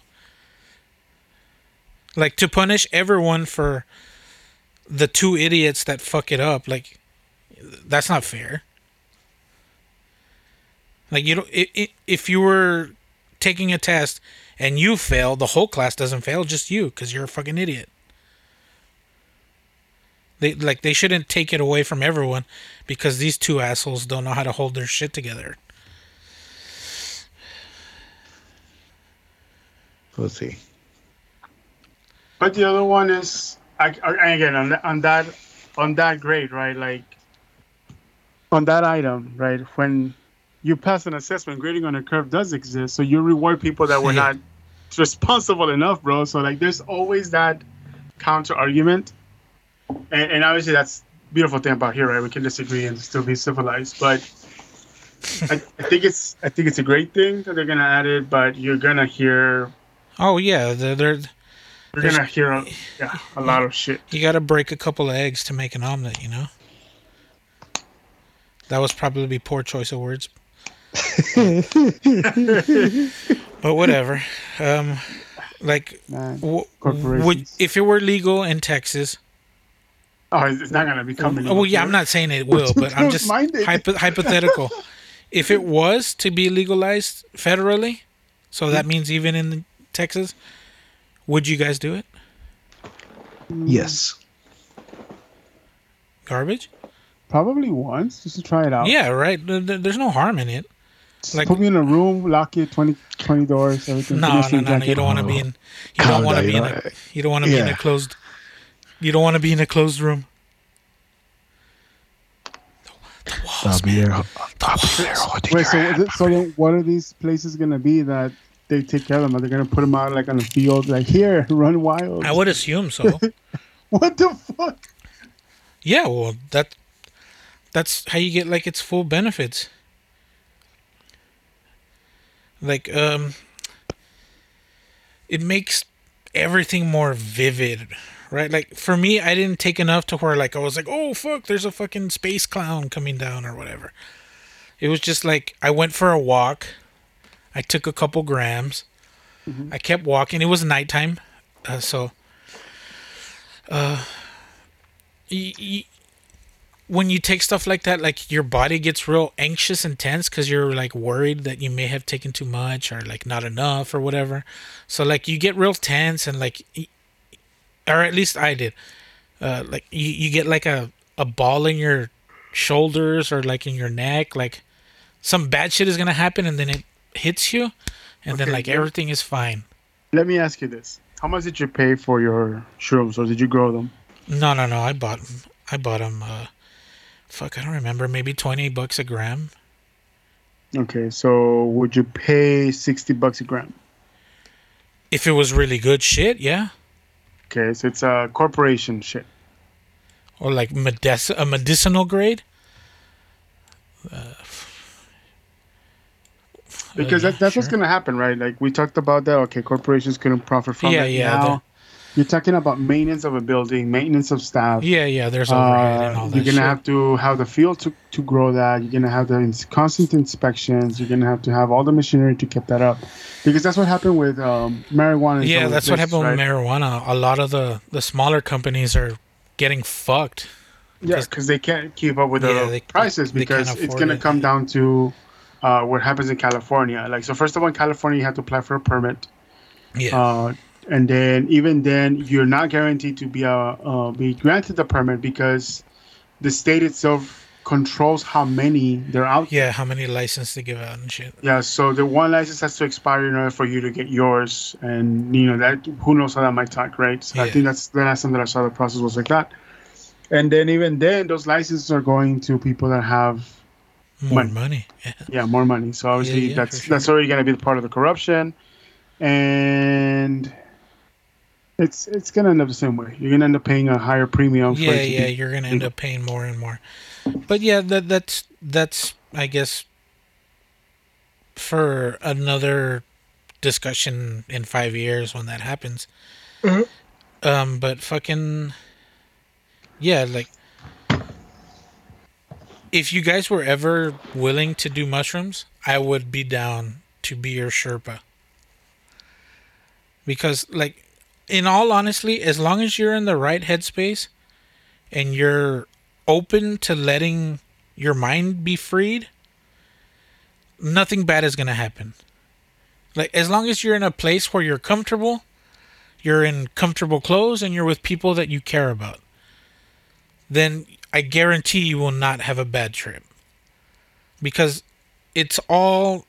Like to punish everyone for the two idiots that fuck it up, like that's not fair. Like you i if you were taking a test and you fail, the whole class doesn't fail, just you cuz you're a fucking idiot. They like they shouldn't take it away from everyone because these two assholes don't know how to hold their shit together. We'll see. But the other one is, I, I, again, on, that- on that, on that grade, right? Like, on that item, right? When you pass an assessment, grading on a curve does exist. So you reward people that were Yeah. not responsible enough, bro. So like, there's always that counter argument, and, and obviously that's beautiful thing about here, right? We can disagree and still be civilized, but. I, I think it's I think it's a great thing that they're gonna add it, but you're gonna hear Oh yeah, they're, they're you're gonna hear a, yeah, a lot of shit. you got to break a couple of eggs to make an omelet, you know. That was probably poor choice of words. but whatever. Um, like, w- would if it were legal in Texas? Oh, it's not gonna be coming. Oh, well, yeah, I'm not saying it will, but I'm just Close-minded. hypo- hypothetical. If it was to be legalized federally, so that mm-hmm. means even in Texas, would you guys do it? Yes. Garbage? Probably once, just to try it out. Yeah, right. There- there- There's no harm in it. Just like- put me in a room, lock it, 20, 20 doors, everything. No, no, no, no. You don't want to be in. You don't want to be in a. You don't want to be in a closed. You don't want to be in a closed room. I'll be there. I'll be there holding Wait, so, hand. so then what are these places gonna be that they take care of them? Are they gonna put them out like on the field, like here, run wild? I would assume so. What the fuck? yeah, well, that. That's how you get like its full benefits. Like um. It makes everything more vivid, right? Like for me, I didn't take enough to where like I was like, oh fuck, there's a fucking space clown coming down or whatever. It was just like I went for a walk. I took a couple grams. I kept walking. It was nighttime, uh, so. Uh, y- y- when you take stuff like that, like your body gets real anxious and tense because you're like worried that you may have taken too much or like not enough or whatever. So like you get real tense and like, or at least I did. Uh, like you, you get like a a ball in your shoulders or like in your neck, like some bad shit is gonna happen and then it hits you, and then like yeah. everything is fine. Let me ask you this: How much did you pay for your shrooms, or did you grow them? No, no, no. I bought them. I bought them. Uh, fuck, I don't remember. Maybe twenty bucks a gram. Okay, so would you pay sixty bucks a gram? If it was really good shit, yeah. Okay, so it's a corporation shit. Or like medic- a medicinal grade. Because Uh, that, that's what's gonna happen, right? Like we talked about that. Okay, corporations couldn't profit from Yeah, it. yeah, Now, you're talking about maintenance of a building, maintenance of staff. Yeah, yeah. There's overhead and Uh, all that. you're gonna shit. have to have the field to, to grow that. You're gonna have the ins- constant inspections. You're gonna have to have all the machinery to keep that up, because that's what happened with um, marijuana. Yeah, that's what happened with marijuana. A lot of the the smaller companies are getting fucked. Yeah, because they can't keep up with the Yeah, they- prices because it's gonna it. come down to uh, what happens in California. Like, so first of all, in California, you have to apply for a permit. Yeah. Uh, and then even then, you're not guaranteed to be uh, uh, be granted the permit because the state itself controls how many they're out. yeah. How many licenses they give out and shit. Yeah, so the one license has to expire in order for you to get yours, and you know that who knows how that might talk, right? So I think that's the last time that I saw the process was like that. And then even then, those licenses are going to people that have More Money. money. Yeah. yeah more money. So obviously yeah, that's sure. that's already going to be part of the corruption, and it's it's going to end up the same way. You're going to end up paying a higher premium. for yeah, it yeah, be- you're gonna end up paying more and more. But yeah, that that's that's I guess for another discussion in five years when that happens. Um, but fucking yeah, like if you guys were ever willing to do mushrooms, I would be down to be your Sherpa. Because, like, in all honesty, as long as you're in the right headspace and you're open to letting your mind be freed, nothing bad is going to happen. Like, as long as you're in a place where you're comfortable, you're in comfortable clothes, and you're with people that you care about, then I guarantee you will not have a bad trip. Because it's all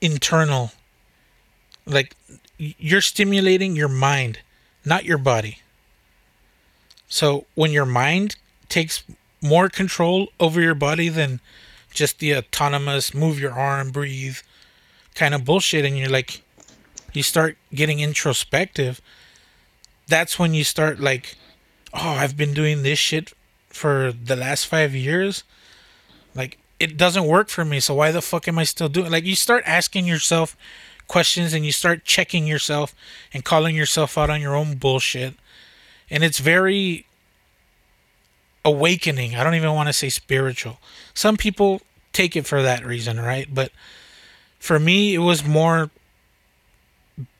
internal. Like, you're stimulating your mind, not your body. So, when your mind takes more control over your body than just the autonomous move your arm, breathe kind of bullshit, and you're like, you start getting introspective, that's when you start like, oh, I've been doing this shit for the last five years. Like, it doesn't work for me, so why the fuck am I still doing? Like, you start asking yourself questions and you start checking yourself and calling yourself out on your own bullshit. And it's very awakening. I don't even want to say spiritual. Some people take it for that reason, right? But for me, it was more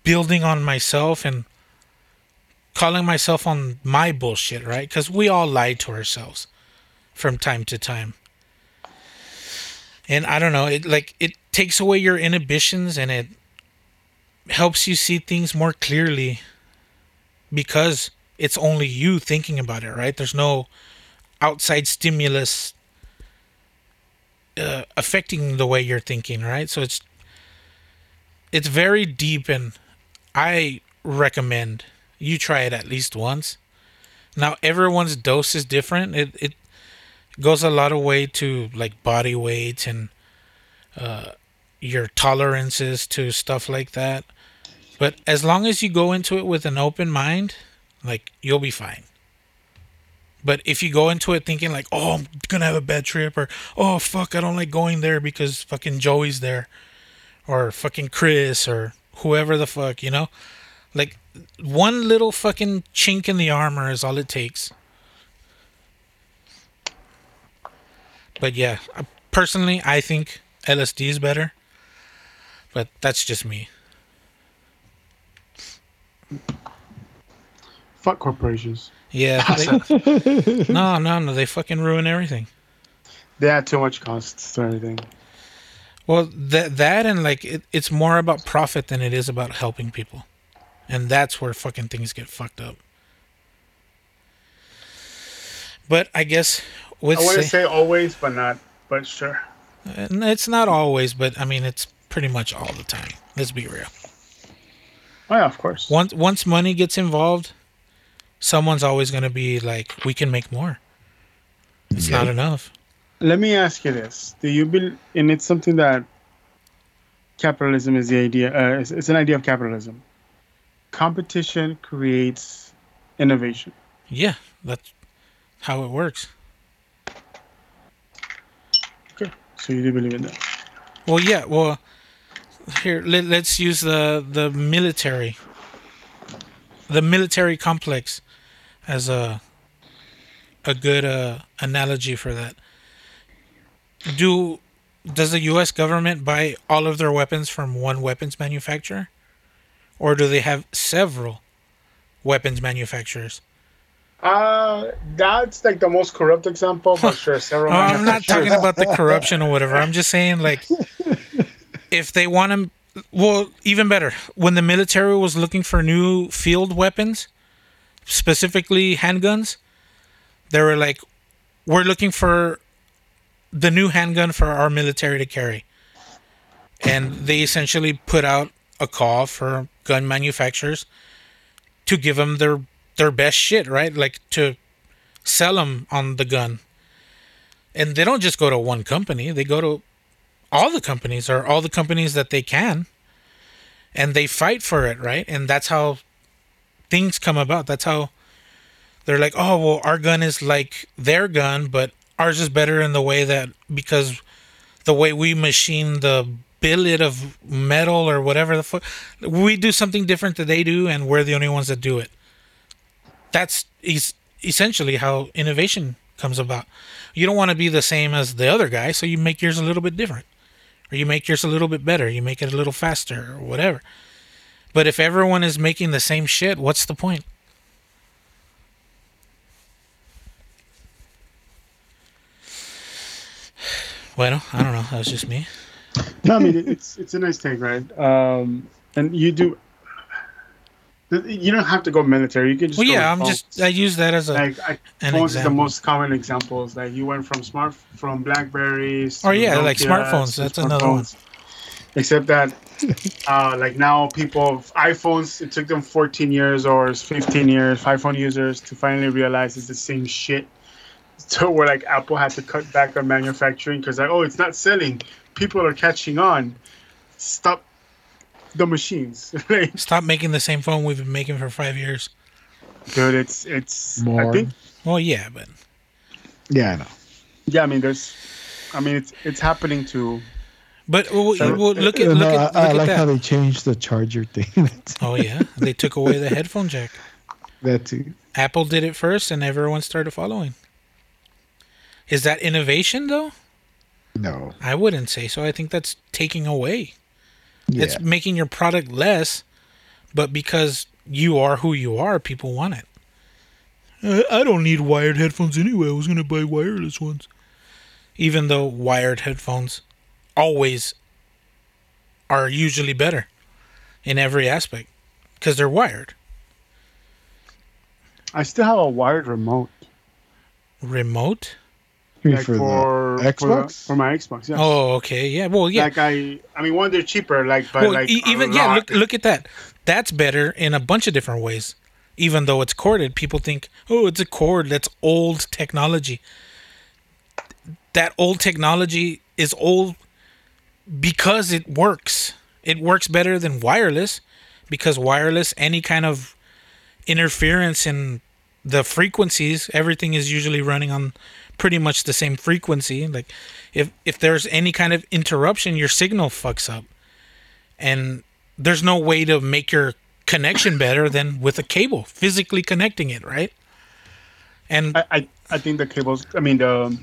building on myself and calling myself on my bullshit, right? Because we all lie to ourselves from time to time. And I don't know, it like it takes away your inhibitions and it helps you see things more clearly because it's only you thinking about it, right? There's no outside stimulus uh, affecting the way you're thinking, right? So it's it's very deep, and I recommend you try it at least once. Now everyone's dose is different. It it goes a lot of way to like body weight and uh, your tolerances to stuff like that. But as long as you go into it with an open mind, like you'll be fine. But if you go into it thinking like, "Oh, I'm gonna have a bad trip," or "Oh, fuck, I don't like going there because fucking Joey's there," or fucking Chris, or whoever the fuck, you know, like one little fucking chink in the armor is all it takes. But yeah, personally, I think LSD is better. But that's just me. Fuck corporations. Yeah. they- no, no, no. They fucking ruin everything. They add too much costs to everything. Well, that that and like it, it's more about profit than it is about helping people, and that's where fucking things get fucked up. But I guess with I want to say, always, but not. But sure. it's not always, but I mean it's pretty much all the time. Let's be real. Oh yeah, of course. Once once money gets involved, someone's always gonna be like, we can make more. It's not enough. Let me ask you this: Do you believe? And it's something that capitalism is the idea. Uh, it's, it's an idea of capitalism. Competition creates innovation. Yeah, that's how it works. Okay, so you do believe in that? Well, yeah. Well, here let, let's use the the military, the military complex, as a a good uh, analogy for that. Do does the U.S. government buy all of their weapons from one weapons manufacturer, or do they have several weapons manufacturers? Uh, that's like the most corrupt example, but sure, several. Oh, I'm not talking about the corruption or whatever. I'm just saying, like, if they want to, well, even better. When the military was looking for new field weapons, specifically handguns, they were like, we're looking for the new handgun for our military to carry. And they essentially put out a call for gun manufacturers to give them their their best shit, right? Like to sell them on the gun and they don't just go to one company they go to all the companies or all the companies that they can and they fight for it right and that's how things come about that's how they're like oh well our gun is like their gun but ours is better in the way that because the way we machine the billet of metal or whatever the fuck we do something different that they do and we're the only ones that do it that's es- essentially how innovation comes about. You don't want to be the same as the other guy, so you make yours a little bit different. Or you make yours a little bit better, you make it a little faster, or whatever. But if everyone is making the same shit, what's the point? Well, I don't know. That was just me. No, I mean it's it's a nice take, right? Um, and you do. You don't have to go military. You can just. Well, yeah, I'm phones. just I use that as a like I, phones is the most common examples. Like you went from smart from Blackberries. Oh, to yeah, like smartphones, that's another one. Except that, uh, like now people iPhones. It took them 14 years or 15 years, iPhone users to finally realize it's the same shit. So where like Apple had to cut back on manufacturing because like oh it's not selling. People are catching on. Stop the machines. like, stop making the same phone we've been making for five years. dude, it's it's. I More. think Well, yeah, but Yeah, I know. yeah. I mean, there's. I mean, it's it's happening to. but well, So- well, look at Uh, look no, at I, I at like that. how they changed the charger thing. Oh yeah, they took away the headphone jack. that too. Apple did it first, and everyone started following. Is that innovation though? No. I wouldn't say so. I think that's taking away. Yeah. It's making your product less, but because you are who you are, people want it. Uh, I don't need wired headphones anyway. I was going to buy wireless ones. Even though wired headphones always are usually better in every aspect because they're wired. I still have a wired remote. Remote? You like for, for, the for Xbox? for my Xbox. Yeah. Oh, okay. Yeah. Well, yeah. Like I, I mean, one they're cheaper. Like, but well, like e- a even yeah, look look at that. That's better in a bunch of different ways. Even though it's corded, people think, "Oh, it's a cord. That's old technology." That old technology is old because it works. It works better than wireless because wireless any kind of interference in the frequencies, everything is usually running on pretty much the same frequency. Like if if there's any kind of interruption, your signal fucks up and there's no way to make your connection better than with a cable physically connecting it right and I, I, I think the cables. I mean, the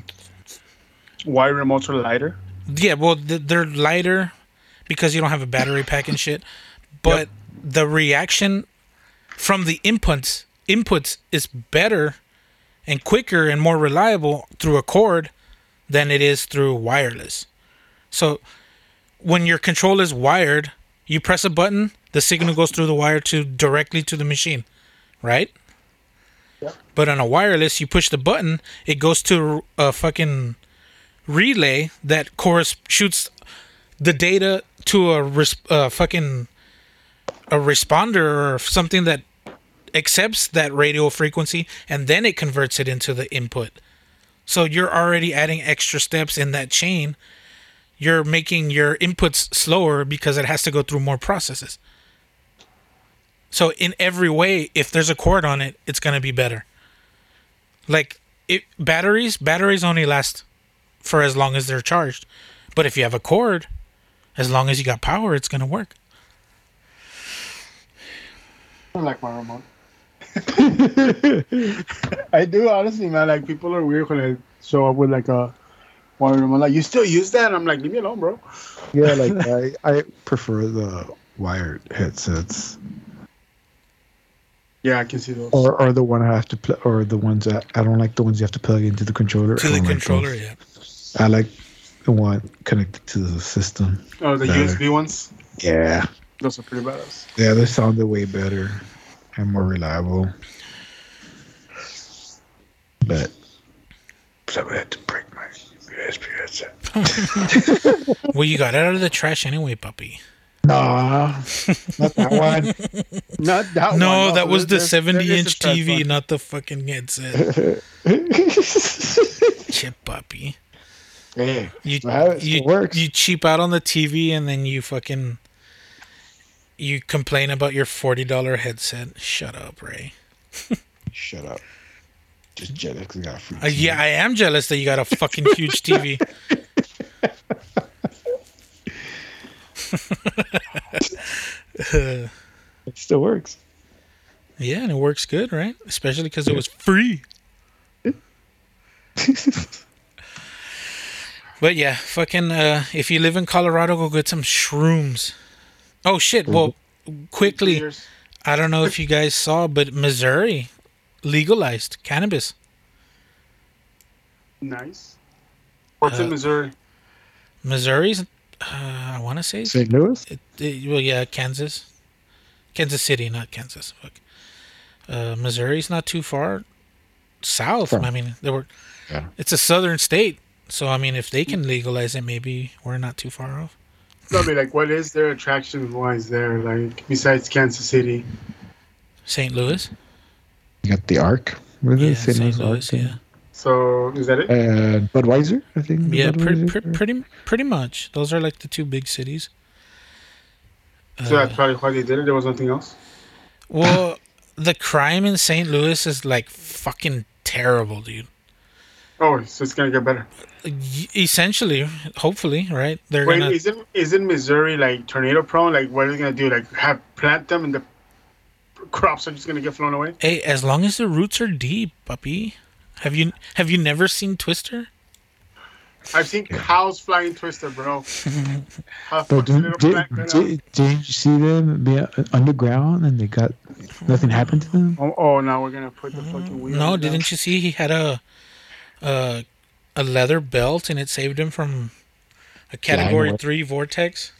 wire remotes are lighter. yeah well they're lighter because you don't have a battery pack and shit but the reaction from the inputs inputs is better and quicker and more reliable through a cord than it is through wireless. So when your control is wired you press a button the signal goes through the wire to directly to the machine right? But on a wireless you push the button it goes to a fucking relay that course shoots the data to a res- uh, fucking a responder or something that accepts that radio frequency and then it converts it into the input. So you're already adding extra steps in that chain. You're making your inputs slower because it has to go through more processes. So in every way, if there's a cord on it, it's gonna be better. Like it, batteries, batteries only last for as long as they're charged. But if you have a cord, as long as you got power, it's gonna work. I like my remote. I do honestly, man. Like people are weird when I show up with like a wire remote. Like you still use that? I'm like, leave me alone, bro. Yeah, like I, I prefer the wired headsets, Yeah, I can see those. or or the one I have to pl- or the ones that I don't like the ones you have to plug into the controller. To I the oh don't like controller, yeah. I like the one connected to the system. oh, the better. USB ones. Yeah, Those are pretty badass. yeah, they sounded way better and more reliable. But so I had to break my USB headset. Well, you got out of the trash anyway, puppy. Nah, not that one. Not that one. No, that was the there- there 70 is a inch TV, one. not the fucking headset. Chip puppy. hey, You, Well, you, works. you cheap out on the TV and then you fucking. You complain about your $40 headset. Shut up, Ray. shut up. Just jealous I got a free. Uh, TV. yeah, I am jealous that you got a fucking huge TV. it still works. Yeah, and it works good, right? Especially because it was free. But yeah, fucking. Uh, if you live in Colorado, go get some shrooms. Oh shit! Well, quickly, I don't know if you guys saw, but Missouri legalized cannabis. Nice. What's Uh, in Missouri? Missouri's, uh, I want to say, St. Louis? it, it, well, yeah, Kansas, Kansas City, not Kansas. Fuck. Uh, Missouri's not too far south. From- I mean, there were. Yeah. It's a southern state, so I mean, if they can legalize it, maybe we're not too far off. No, I mean, like, what is their attraction wise there? Like, besides Kansas City? St. Louis, You got the Ark. What yeah, is it? St. Louis, Ark? yeah, So, is that it? Uh, Budweiser, I think. yeah, pretty, Budweiser. pretty, pretty, pretty much. Those are like the two big cities. so Uh, that's probably why they did it. There was nothing else. Well, the crime in St. Louis is like fucking terrible, dude. Oh, so it's gonna get better. Essentially, hopefully, right? They're Wait, gonna. isn't isn't Missouri like tornado prone? Like, what are they gonna do? Like, have plant them and the crops are just gonna get flown away? Hey, as long as the roots are deep, puppy. Have you have you never seen Twister? I've seen cows flying twister, bro. How But fuck's a didn't, did, did, didn't you see them be underground and they got nothing happened to them? Oh, oh, now we're gonna put the fucking wheel. No, didn't you see he had a a a leather belt and it saved him from a category what? 3 vortex?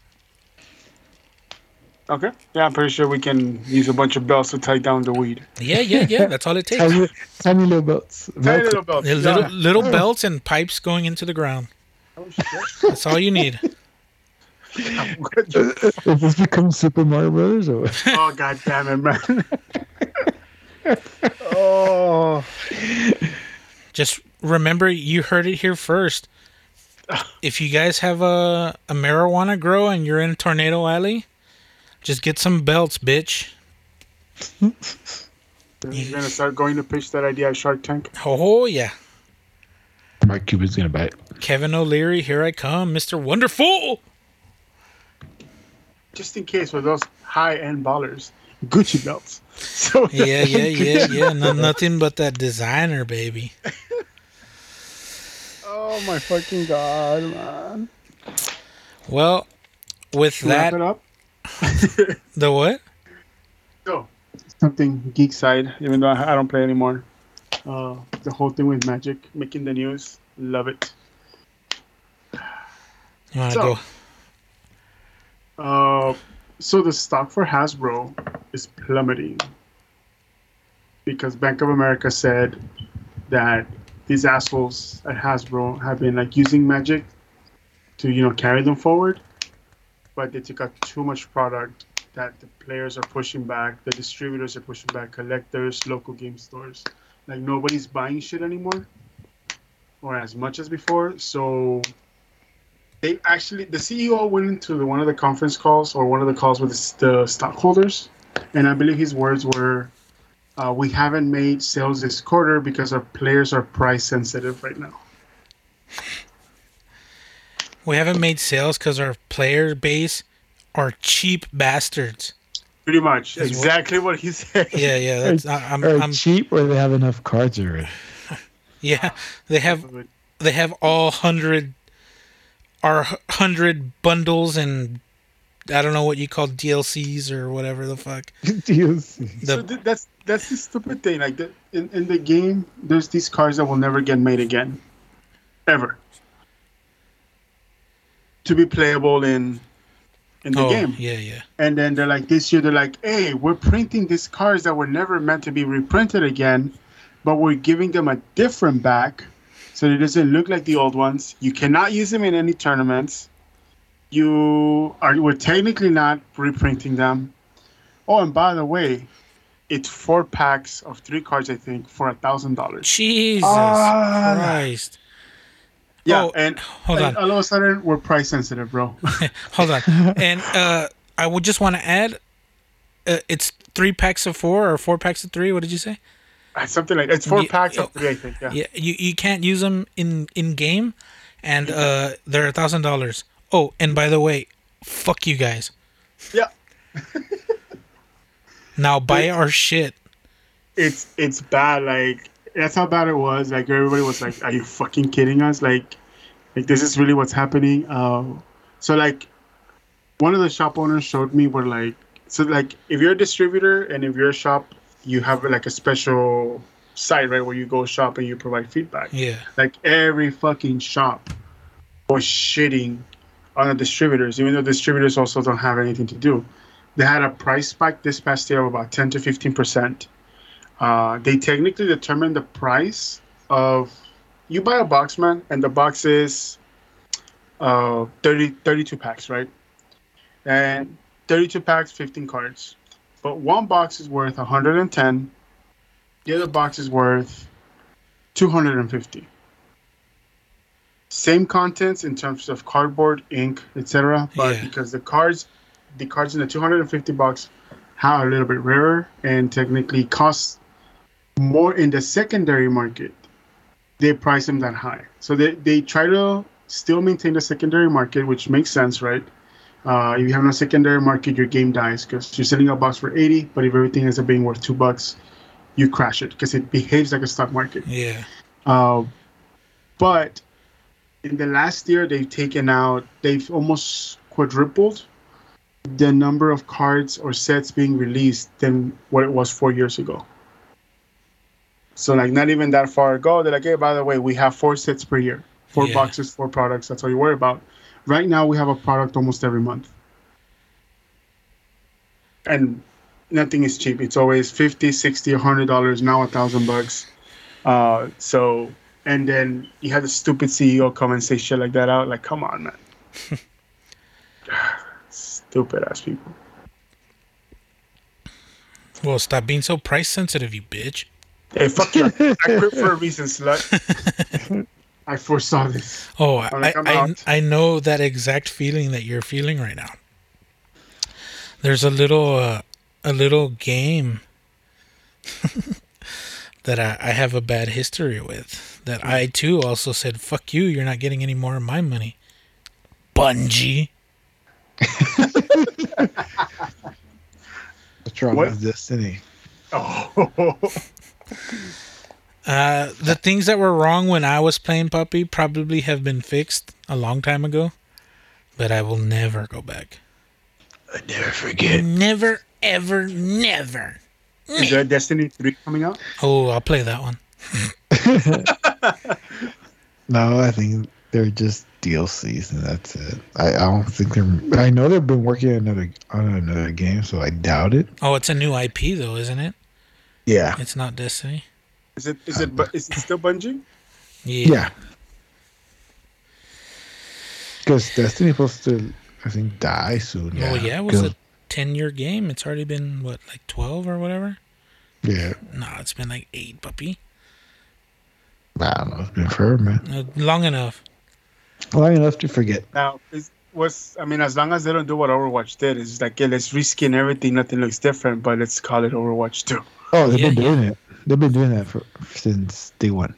Okay. Yeah, I'm pretty sure we can use a bunch of belts to tie down the weed. Yeah, yeah, yeah, that's all it takes. Tiny, tiny little belts. Tiny little belts. Yeah, yeah. little little belts and pipes going into the ground. Oh, shit. That's all you need. If this becomes Super Mario Brothers, or oh god damn it, man. oh. Just remember you heard it here first. If you guys have a, a marijuana grow and you're in a Tornado Alley, just get some belts, bitch. You're gonna start going to pitch that idea at Shark Tank. Oh yeah. Mark Cuban's gonna buy it. Kevin O'Leary, here I come, Mr. Wonderful. Just in case for those high end ballers. Gucci belts. So Yeah, yeah, yeah, yeah. No, nothing but that designer, baby. Oh my fucking god, man. Well, with Wrap that, it up. the what? So something geek side, even though I, I don't play anymore. Uh, the whole thing with Magic making the news. Love it. You want to So- go? Uh, so the stock for Hasbro is plummeting because Bank of America said that these assholes at Hasbro have been like using Magic to you know carry them forward, but they took out too much product that the players are pushing back, the distributors are pushing back, collectors, local game stores. Like nobody's buying shit anymore, or as much as before. So they actually the CEO went into the, one of the conference calls or one of the calls with the, the stockholders, and I believe his words were, uh, "We haven't made sales this quarter because our players are price sensitive right now." We haven't made sales because our player base are cheap bastards. Pretty much, Is what- exactly what he said. Yeah, yeah. That's I, I'm, Or I'm. cheap, or they have enough cards already. Yeah, they have they have all hundred, our hundred bundles and I don't know what you call DLCs or whatever the fuck. DLC. so The th- that's that's the stupid thing. Like the, in in the game, there's these cards that will never get made again, ever. To be playable in in the oh game. yeah yeah And then they're like, this year, they're like, hey, we're printing these cards that were never meant to be reprinted again, but we're giving them a different back so it doesn't look like the old ones. You cannot use them in any tournaments. You are, we're technically not reprinting them. Oh, and by the way, it's four packs of three cards, I think, for a thousand dollars. Jesus Ah. Christ! Yeah, Oh, and, hold and on. all of a sudden, we're price sensitive, bro. Hold on, and uh, I would just want to add, uh, it's three packs of four or four packs of three. What did you say? Something like it's four Yeah, packs oh. of three, I think. Yeah. Yeah, you you can't use them in in game, and uh, they're a thousand dollars. Oh, and by the way, fuck you guys. yeah. Now buy our shit. it's it's bad. Like that's how bad it was. Like everybody was like, "Are you fucking kidding us?" Like Like this is really what's happening. Uh, so like, one of the shop owners showed me where like, so like if you're a distributor and if you're a shop, you have like a special site right where you go shop and you provide feedback. Yeah. Like every fucking shop was shitting on the distributors, even though distributors also don't have anything to do. They had a price spike this past year of about 10 to 15 percent. Uh, they technically determine the price of you buy a box, man, and the box is uh 30 32 packs, right? And 32 packs, 15 cards. But one box is worth 110. The other box is worth 250. Same contents in terms of cardboard, ink, etc. But Yeah. because the cards, the cards in the 250 box are a little bit rarer and technically cost more in the secondary market, they price them that high. So they, they try to still maintain the secondary market, which makes sense, right? Uh, if you have no secondary market, your game dies because you're selling a box for 80, but if everything ends up being worth two bucks, you crash it because it behaves like a stock market. Yeah. Uh, but in the last year, they've taken out, they've almost quadrupled the number of cards or sets being released than what it was four years ago. So, like, not even that far ago, they're like, hey, by the way, we have four sets per year, four Yeah. boxes, four products. That's all you worry about. Right now, we have a product almost every month. And nothing is cheap. It's always 50 60 $100, now a thousand bucks. Uh, so, and then you have the stupid CEO come and say shit like that out. Like, come on, man. stupid ass people. Well, stop being so price sensitive, you bitch. Hey, fuck you. I quit for a reason, slut. I foresaw this. Oh, I, I'm like, I'm I, out. I know that exact feeling that you're feeling right now. There's a little uh, a little game that I, I have a bad history with. That I too also said, "Fuck you! You're not getting any more of my money." Bungie. What's wrong What? with Destiny? Oh, Uh, the things that were wrong when I was playing Puppy probably have been fixed a long time ago, but I will never go back. I never forget. Never, ever, never. is there a Destiny 3 coming out? Oh, I'll play that one. No, I think they're just DLCs and that's it. I, I don't think they're. I know they've been working on another on another game, so I doubt it. Oh, it's a new IP though, isn't it? Yeah, It's not Destiny. Is it is it bu- is it still Bungie? Yeah. yeah. Because Destiny supposed to, I think, die soon. Oh yeah, it was a ten-year game. It's already been what, like twelve or whatever. yeah. No, it's been like eight, puppy. I don't know. It's been forever, man. Uh, long enough. Long enough to forget. Now, is was I mean, as long as they don't do what Overwatch did, it's like yeah, let's reskin everything. Nothing looks different, but let's call it Overwatch 2. Oh, they've Yeah, been doing it. They've been doing that for since day one.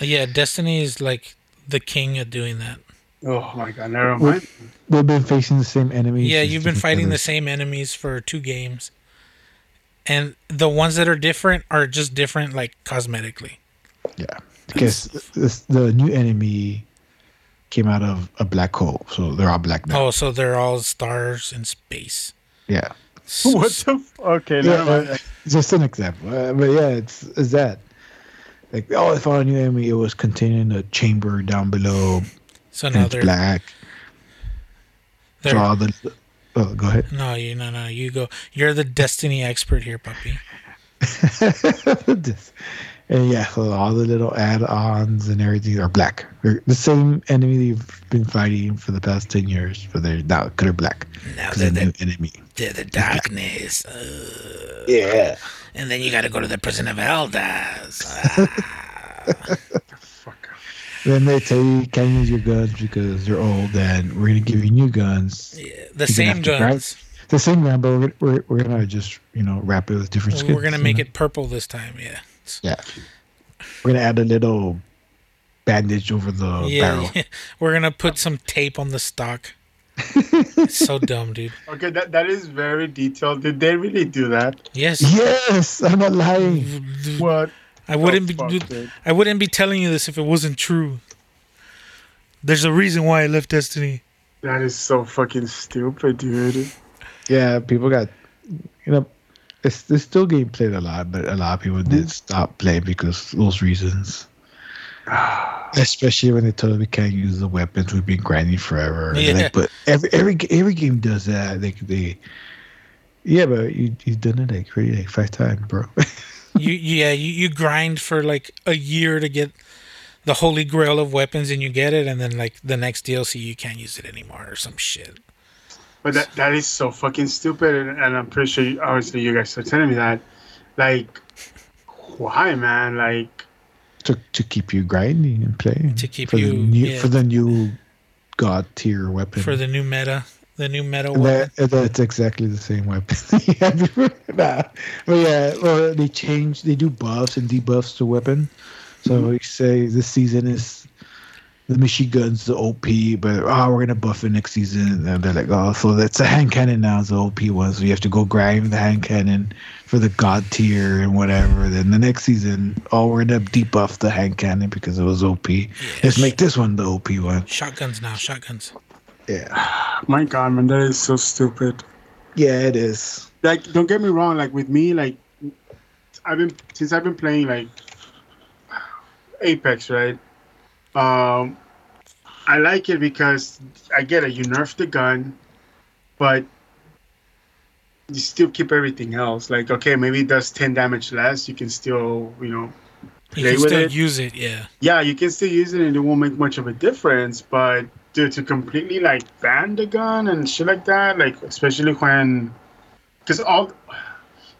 Yeah, Destiny is like the king at doing that. Oh my god, never mind. They've been facing the same enemies. Yeah, you've been different fighting the same enemies for two games, and the ones that are different are just different, like cosmetically. Yeah, because this, the new enemy came out of a black hole, so they're all black now. Oh, so they're all stars in space. Yeah, So- What the? F- okay, yeah, never mind. uh, just an example. Uh, but yeah, it's it's that. Like, oh, if I found a enemy. It was containing a chamber down below, So and now they're, black. So they're all the oh, go ahead. no, you no no you go. You're the Destiny expert here, puppy. Just- and yeah, so all the little add-ons and everything are black. They're the same enemy you've been fighting for the past ten years, but they're now color black Now they're the, new enemy. they're the darkness, uh, Yeah. and then you got to go to the prison of Elders. Fuck. Then they tell you you can't use your guns because they're old, and we're gonna give you new guns. Yeah, the same have to guns. The same gun, but we're, we're, we're gonna just you know wrap it with different skins. We're gonna you make know? it purple this time. Yeah. Yeah. We're gonna add a little bandage over the yeah, barrel. yeah. We're gonna put some tape on the stock. so dumb, dude. Okay, that that is very detailed. Did they really do that? Yes. Yes, I'm not lying. What? I wouldn't be dude? I wouldn't be telling you this if it wasn't true. There's a reason why I left Destiny. That is so fucking stupid, dude. Yeah, people got, you know, it's, it's still getting played a lot, but a lot of people did mm. stop playing because of those reasons. Especially when they told us we can't use the weapons, we've been grinding forever. Yeah. Like, but every every every game does that. They they, yeah, but you you've done it like already like five times, bro. You yeah, you, you grind for like a year to get the holy grail of weapons and you get it and then like the next DLC you can't use it anymore or some shit. But that that is so fucking stupid, and, and I'm pretty sure, you, obviously, you guys are telling me that. Like, why, man? Like, to to keep you grinding and playing To keep for the new, yeah. for the new god tier weapon. For the new meta. The new meta And weapon. that, that's exactly the same weapon. yeah, nah. But yeah, well, they change, they do buffs and debuffs to weapon. So Mm-hmm. we say this season is the machine guns the OP, but oh, we're gonna buff it next season. And they're like, oh, so that's a hand cannon now, is the OP one. So you have to go grind the hand cannon for the god tier and whatever. Then the next season, oh, we're gonna debuff the hand cannon because it was OP. Let's make this one the OP one. Shotguns now, shotguns. Yeah, my God, man, that is so stupid. yeah, it is. Like, don't get me wrong. Like with me, like, I've been since I've been playing like Apex, right? Um, I like it because I get it. You nerf the gun, but you still keep everything else. Like, okay, maybe it does ten damage less. You can still, you know, play You can with still it. use it, yeah. yeah, you can still use it and it won't make much of a difference. But to, to completely like ban the gun and shit like that, like especially when, because all,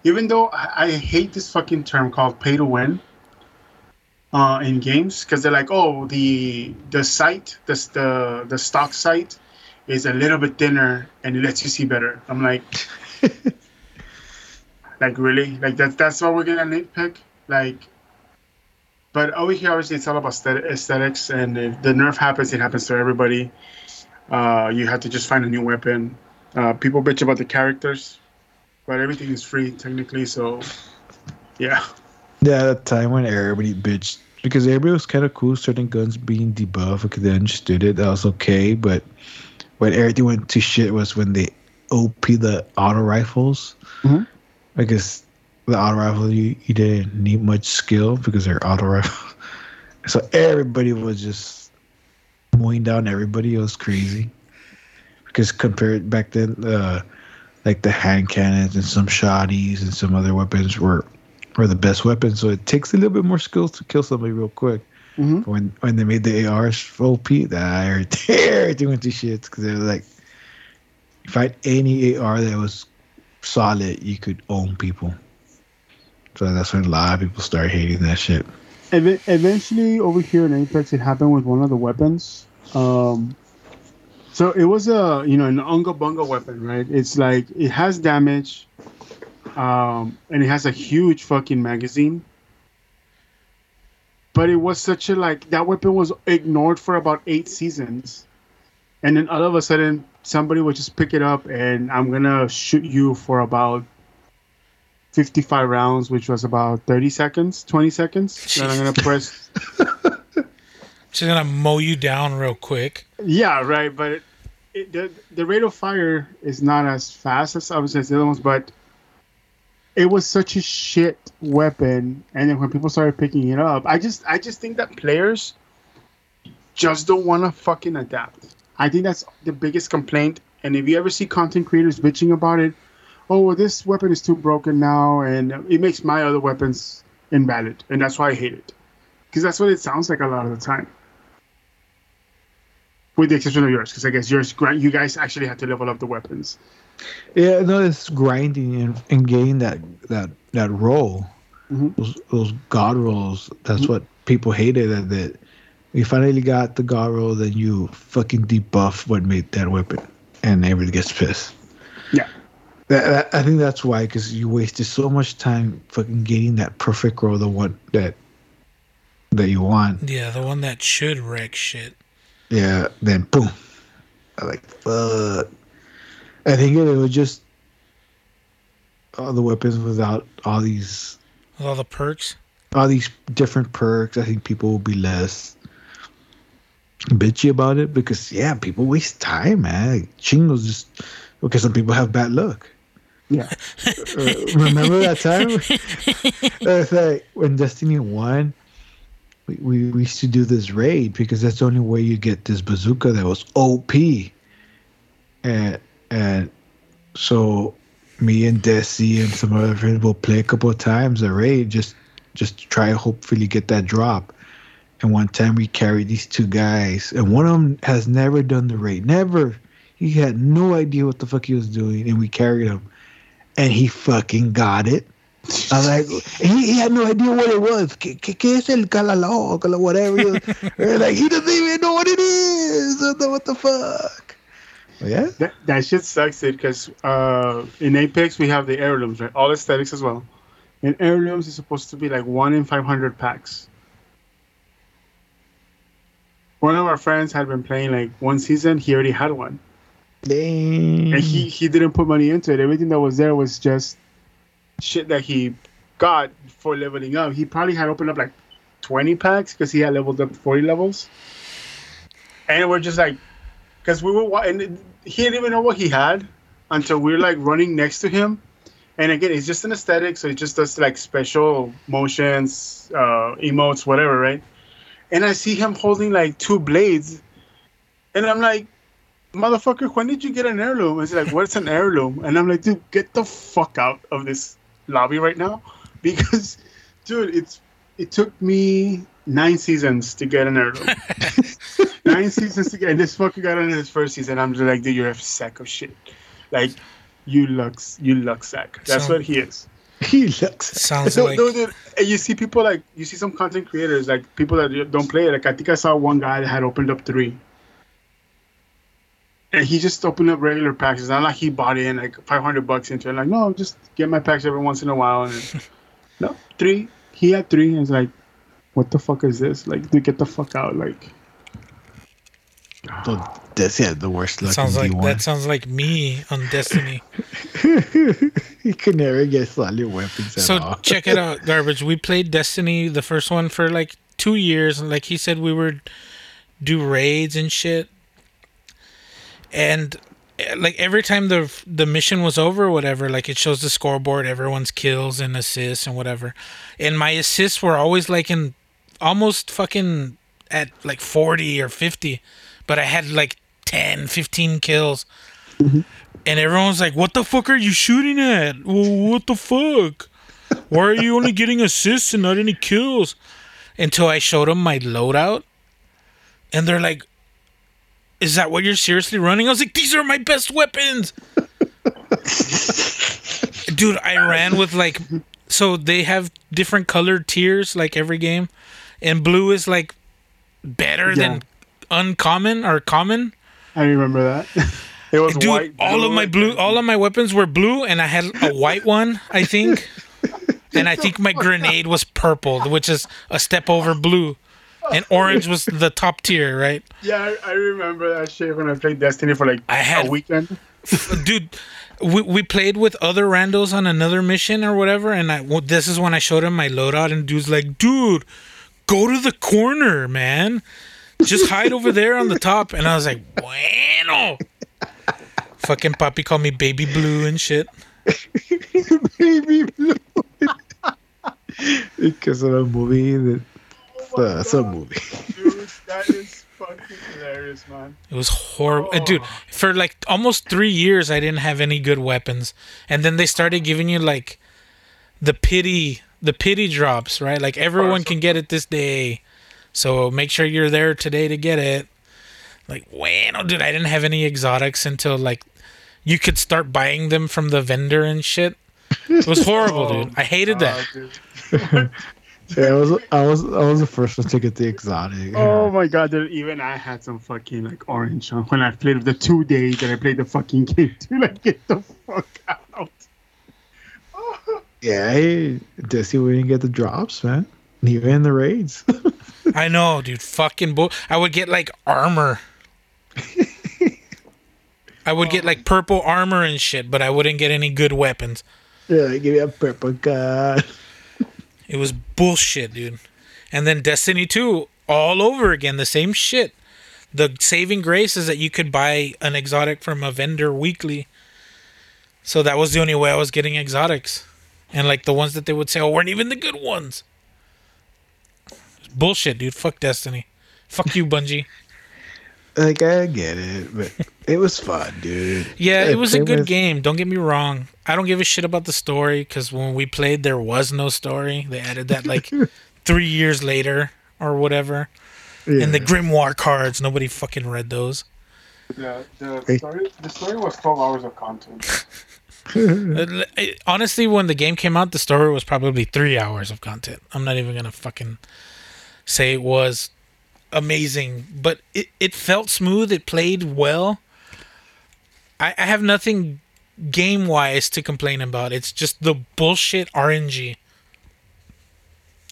even though I, I hate this fucking term called pay to win. Uh, in games, because they're like, oh, the the sight, the the the stock sight, is a little bit thinner and it lets you see better. I'm like, like really, like that's that's what we're gonna nitpick, like. But over here, obviously, it's all about aesthetics, and if the nerf happens, it happens to everybody. Uh, you have to just find a new weapon. Uh, people bitch about the characters, but everything is free technically. So, yeah, Yeah, that time when everybody bitched because everybody was kind of cool. Certain guns being debuffed, because they understood it. That was okay. But when everything went to shit was when they OP the auto rifles. Mhm. Because the auto rifle, you, you didn't need much skill because they're auto rifle. so everybody was just mowing down everybody. It was crazy. Because compared back then, uh, like the hand cannons and some shotties and some other weapons were were the best weapons. So it takes a little bit more skills to kill somebody real quick. Mhm. When when they made the ARs OP, that everything, went to shit because they were like, if I had any AR that was solid, you could own people. So that's when a lot of people start hating that shit. Ev- eventually, over here in Apex, it happened with one of the weapons. Um, so it was a you know an unga bunga weapon, right? It's like it has damage, um, and it has a huge fucking magazine. But it was such a like that weapon was ignored for about eight seasons, and then all of a sudden somebody would just pick it up and I'm gonna shoot you for about 55 rounds, which was about 30 seconds, 20 seconds. And I'm gonna press. She's gonna mow you down real quick. Yeah, right. But it, it, the the rate of fire is not as fast as obviously as the other ones, but it was such a shit weapon. And then when people started picking it up, I just I just think that players just don't want to fucking adapt. I think that's the biggest complaint. And if you ever see content creators bitching about it, oh, well, this weapon is too broken now, and it makes my other weapons invalid, and that's why I hate it. Because that's what it sounds like a lot of the time. With the exception of yours, because I guess yours, you guys actually had to level up the weapons. Yeah, no, it's grinding and, and getting that that that roll, Mhm. those those god rolls. That's what people hated. That that you finally got the god roll, then you fucking debuff what made that weapon, and everybody gets pissed. Yeah. That, that, I think that's why, because you wasted so much time fucking getting that perfect roll, the one that that you want. Yeah, the one that should wreck shit. Yeah, then boom. I like fuck. I think it was just all the weapons without all these With all the perks. all these different perks. I think people will be less bitchy about it because yeah, people waste time, man. Like, chingos just because some people have bad luck. Yeah. Uh, remember that time? it's like when Destiny One, we, we we used to do this raid because that's the only way you get this bazooka that was OP, and and so me and Desi and some other friends will play a couple of times a raid just just to try hopefully get that drop. And one time we carried these two guys, and one of them has never done the raid, never. He had no idea what the fuck he was doing, and we carried him, and he fucking got it. I was like, he, he had no idea what it was. ¿Qué, qué, es el calalo? Whatever. He like, he doesn't even know what it is. What the fuck? Yeah. That, that shit sucks, dude. Because uh, in Apex we have the heirlooms, right? All aesthetics as well. And heirlooms is supposed to be like one in five hundred packs. One of our friends had been playing like one season. He already had one, Dang. and he he didn't put money into it. Everything that was there was just shit that he got for leveling up. He probably had opened up like twenty packs because he had leveled up forty levels. And we're just like, because we were and he didn't even know what he had until we were like running next to him. And again, it's just an aesthetic, so it just does like special motions, uh, emotes, whatever, right? And I see him holding like two blades, and I'm like, motherfucker, when did you get an heirloom? And he's like, what's an heirloom? And I'm like, dude, get the fuck out of this lobby right now, because, dude, it's it took me nine seasons to get an heirloom. nine seasons to get, and this fucker got it in his first season. I'm just like, dude, you're a sack of shit. Like, you luck, you luck sack. That's So- what he is. he looks. Sounds No, like no, dude, you see people like you see some content creators like people that don't play. Like I think I saw one guy that had opened up three, and he just opened up regular packs. It's not like he bought in like five hundred bucks into it. Like no, just get my packs every once in a while. And no, three. He had three, and it's like, what the fuck is this? Like, dude, get the fuck out. Like, So that's yeah, the worst luck. sounds in like D1. that sounds like me on Destiny. he could never get solid weapons at So all. check it out, garbage. We played Destiny, the first one, for like two years, and like he said, we would do raids and shit. And like every time the the mission was over, or whatever, like it shows the scoreboard, everyone's kills and assists and whatever. And my assists were always like in almost fucking at like forty or fifty, but I had like 10, 15 kills. Mm-hmm. And everyone's like, "What the fuck are you shooting at? Well, what the fuck? Why are you only getting assists and not any kills?" Until I showed them my loadout, and they're like, "Is that what you're seriously running?" I was like, "These are my best weapons." Dude, I ran with like, so they have different colored tiers like every game, and blue is like better Yeah. than uncommon or common. I remember that. it was Dude, white. all of my blue, all of my weapons were blue, and I had a white one, I think. and I think my grenade was purple, which is a step over blue. And orange was the top tier, right? Yeah, I, I remember that shit when I played Destiny for like I had- a weekend. Dude, we, we played with other randos on another mission or whatever, and I well, this is when I showed him my loadout, and dude's like, "Dude, go to the corner, man. Just hide over there on the top." And I was like, "Bueno." Fucking Papi called me Baby Blue and shit. Baby blue. because of a movie that uh, some movie. Dude, that is fucking hilarious, man. It was horrible, Uh, dude. For like almost three years, I didn't have any good weapons, and then they started giving you like the pity, the pity drops, right? Like everyone can get it this day, so make sure you're there today to get it. Like, bueno, dude, I didn't have any exotics until like you could start buying them from the vendor and shit. It was horrible, dude. I hated that. Yeah, I was I was I was the first one to get the exotic. Oh my god, dude, even I had some fucking like orange on when I played the two days that I played the fucking game. Dude, like get the fuck out. Yeah, I, Desi, we didn't get the drops, man. Even in the raids. I know, dude. Fucking bull. I would get like armor. I would get like purple armor and shit, but I wouldn't get any good weapons. yeah, give me a purple card. It was bullshit, dude. And then Destiny 2 all over again, the same shit. The saving grace is that you could buy an exotic from a vendor weekly. So that was the only way I was getting exotics. And like the ones that they would sell weren't even the good ones. Bullshit, dude. Fuck Destiny. Fuck you, Bungie. Like I get it, but it was fun, dude. Yeah, it was a good with- game. Don't get me wrong. I don't give a shit about the story because when we played, there was no story. They added that like three years later or whatever. Yeah. And the Grimoire cards, nobody fucking read those. The, the, story, the story was 12 hours of content. Honestly, when the game came out, the story was probably three hours of content. I'm not even gonna fucking say it was amazing, but it, it felt smooth. It played well. I, I have nothing game wise to complain about. It's just the bullshit RNG.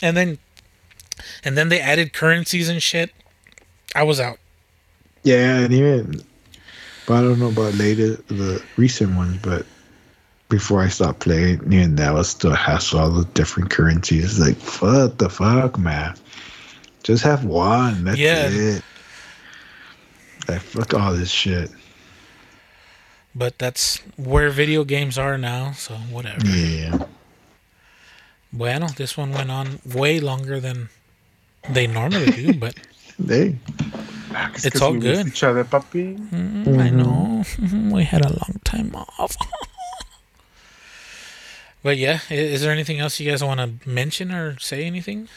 And then, and then they added currencies and shit. I was out. Yeah, and even, but I don't know about later the recent ones, but before I stopped playing, even that was still hassle. All the different currencies, like what the fuck, man. Just have one. That's Yeah. it. Like fuck all this shit. But that's where video games are now. So whatever. Yeah. Bueno, this one went on way longer than they normally do, but They. It's all we missed good. Each other, puppy. I know we had a long time off. but yeah, is there anything else you guys want to mention or say anything?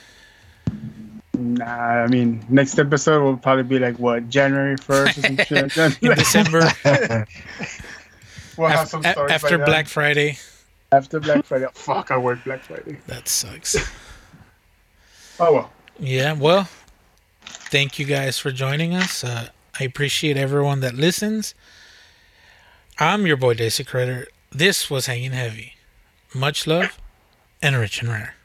Nah, I mean, next episode will probably be like what January 1st or some shit. In December, we'll have some stories after. Black Friday. After Black Friday. Fuck, I work Black Friday. That sucks. Oh well. Yeah, well, thank you guys for joining us. Uh, I appreciate everyone that listens. I'm your boy Desecrator. This was Hanging Heavy. Much love and rich and rare.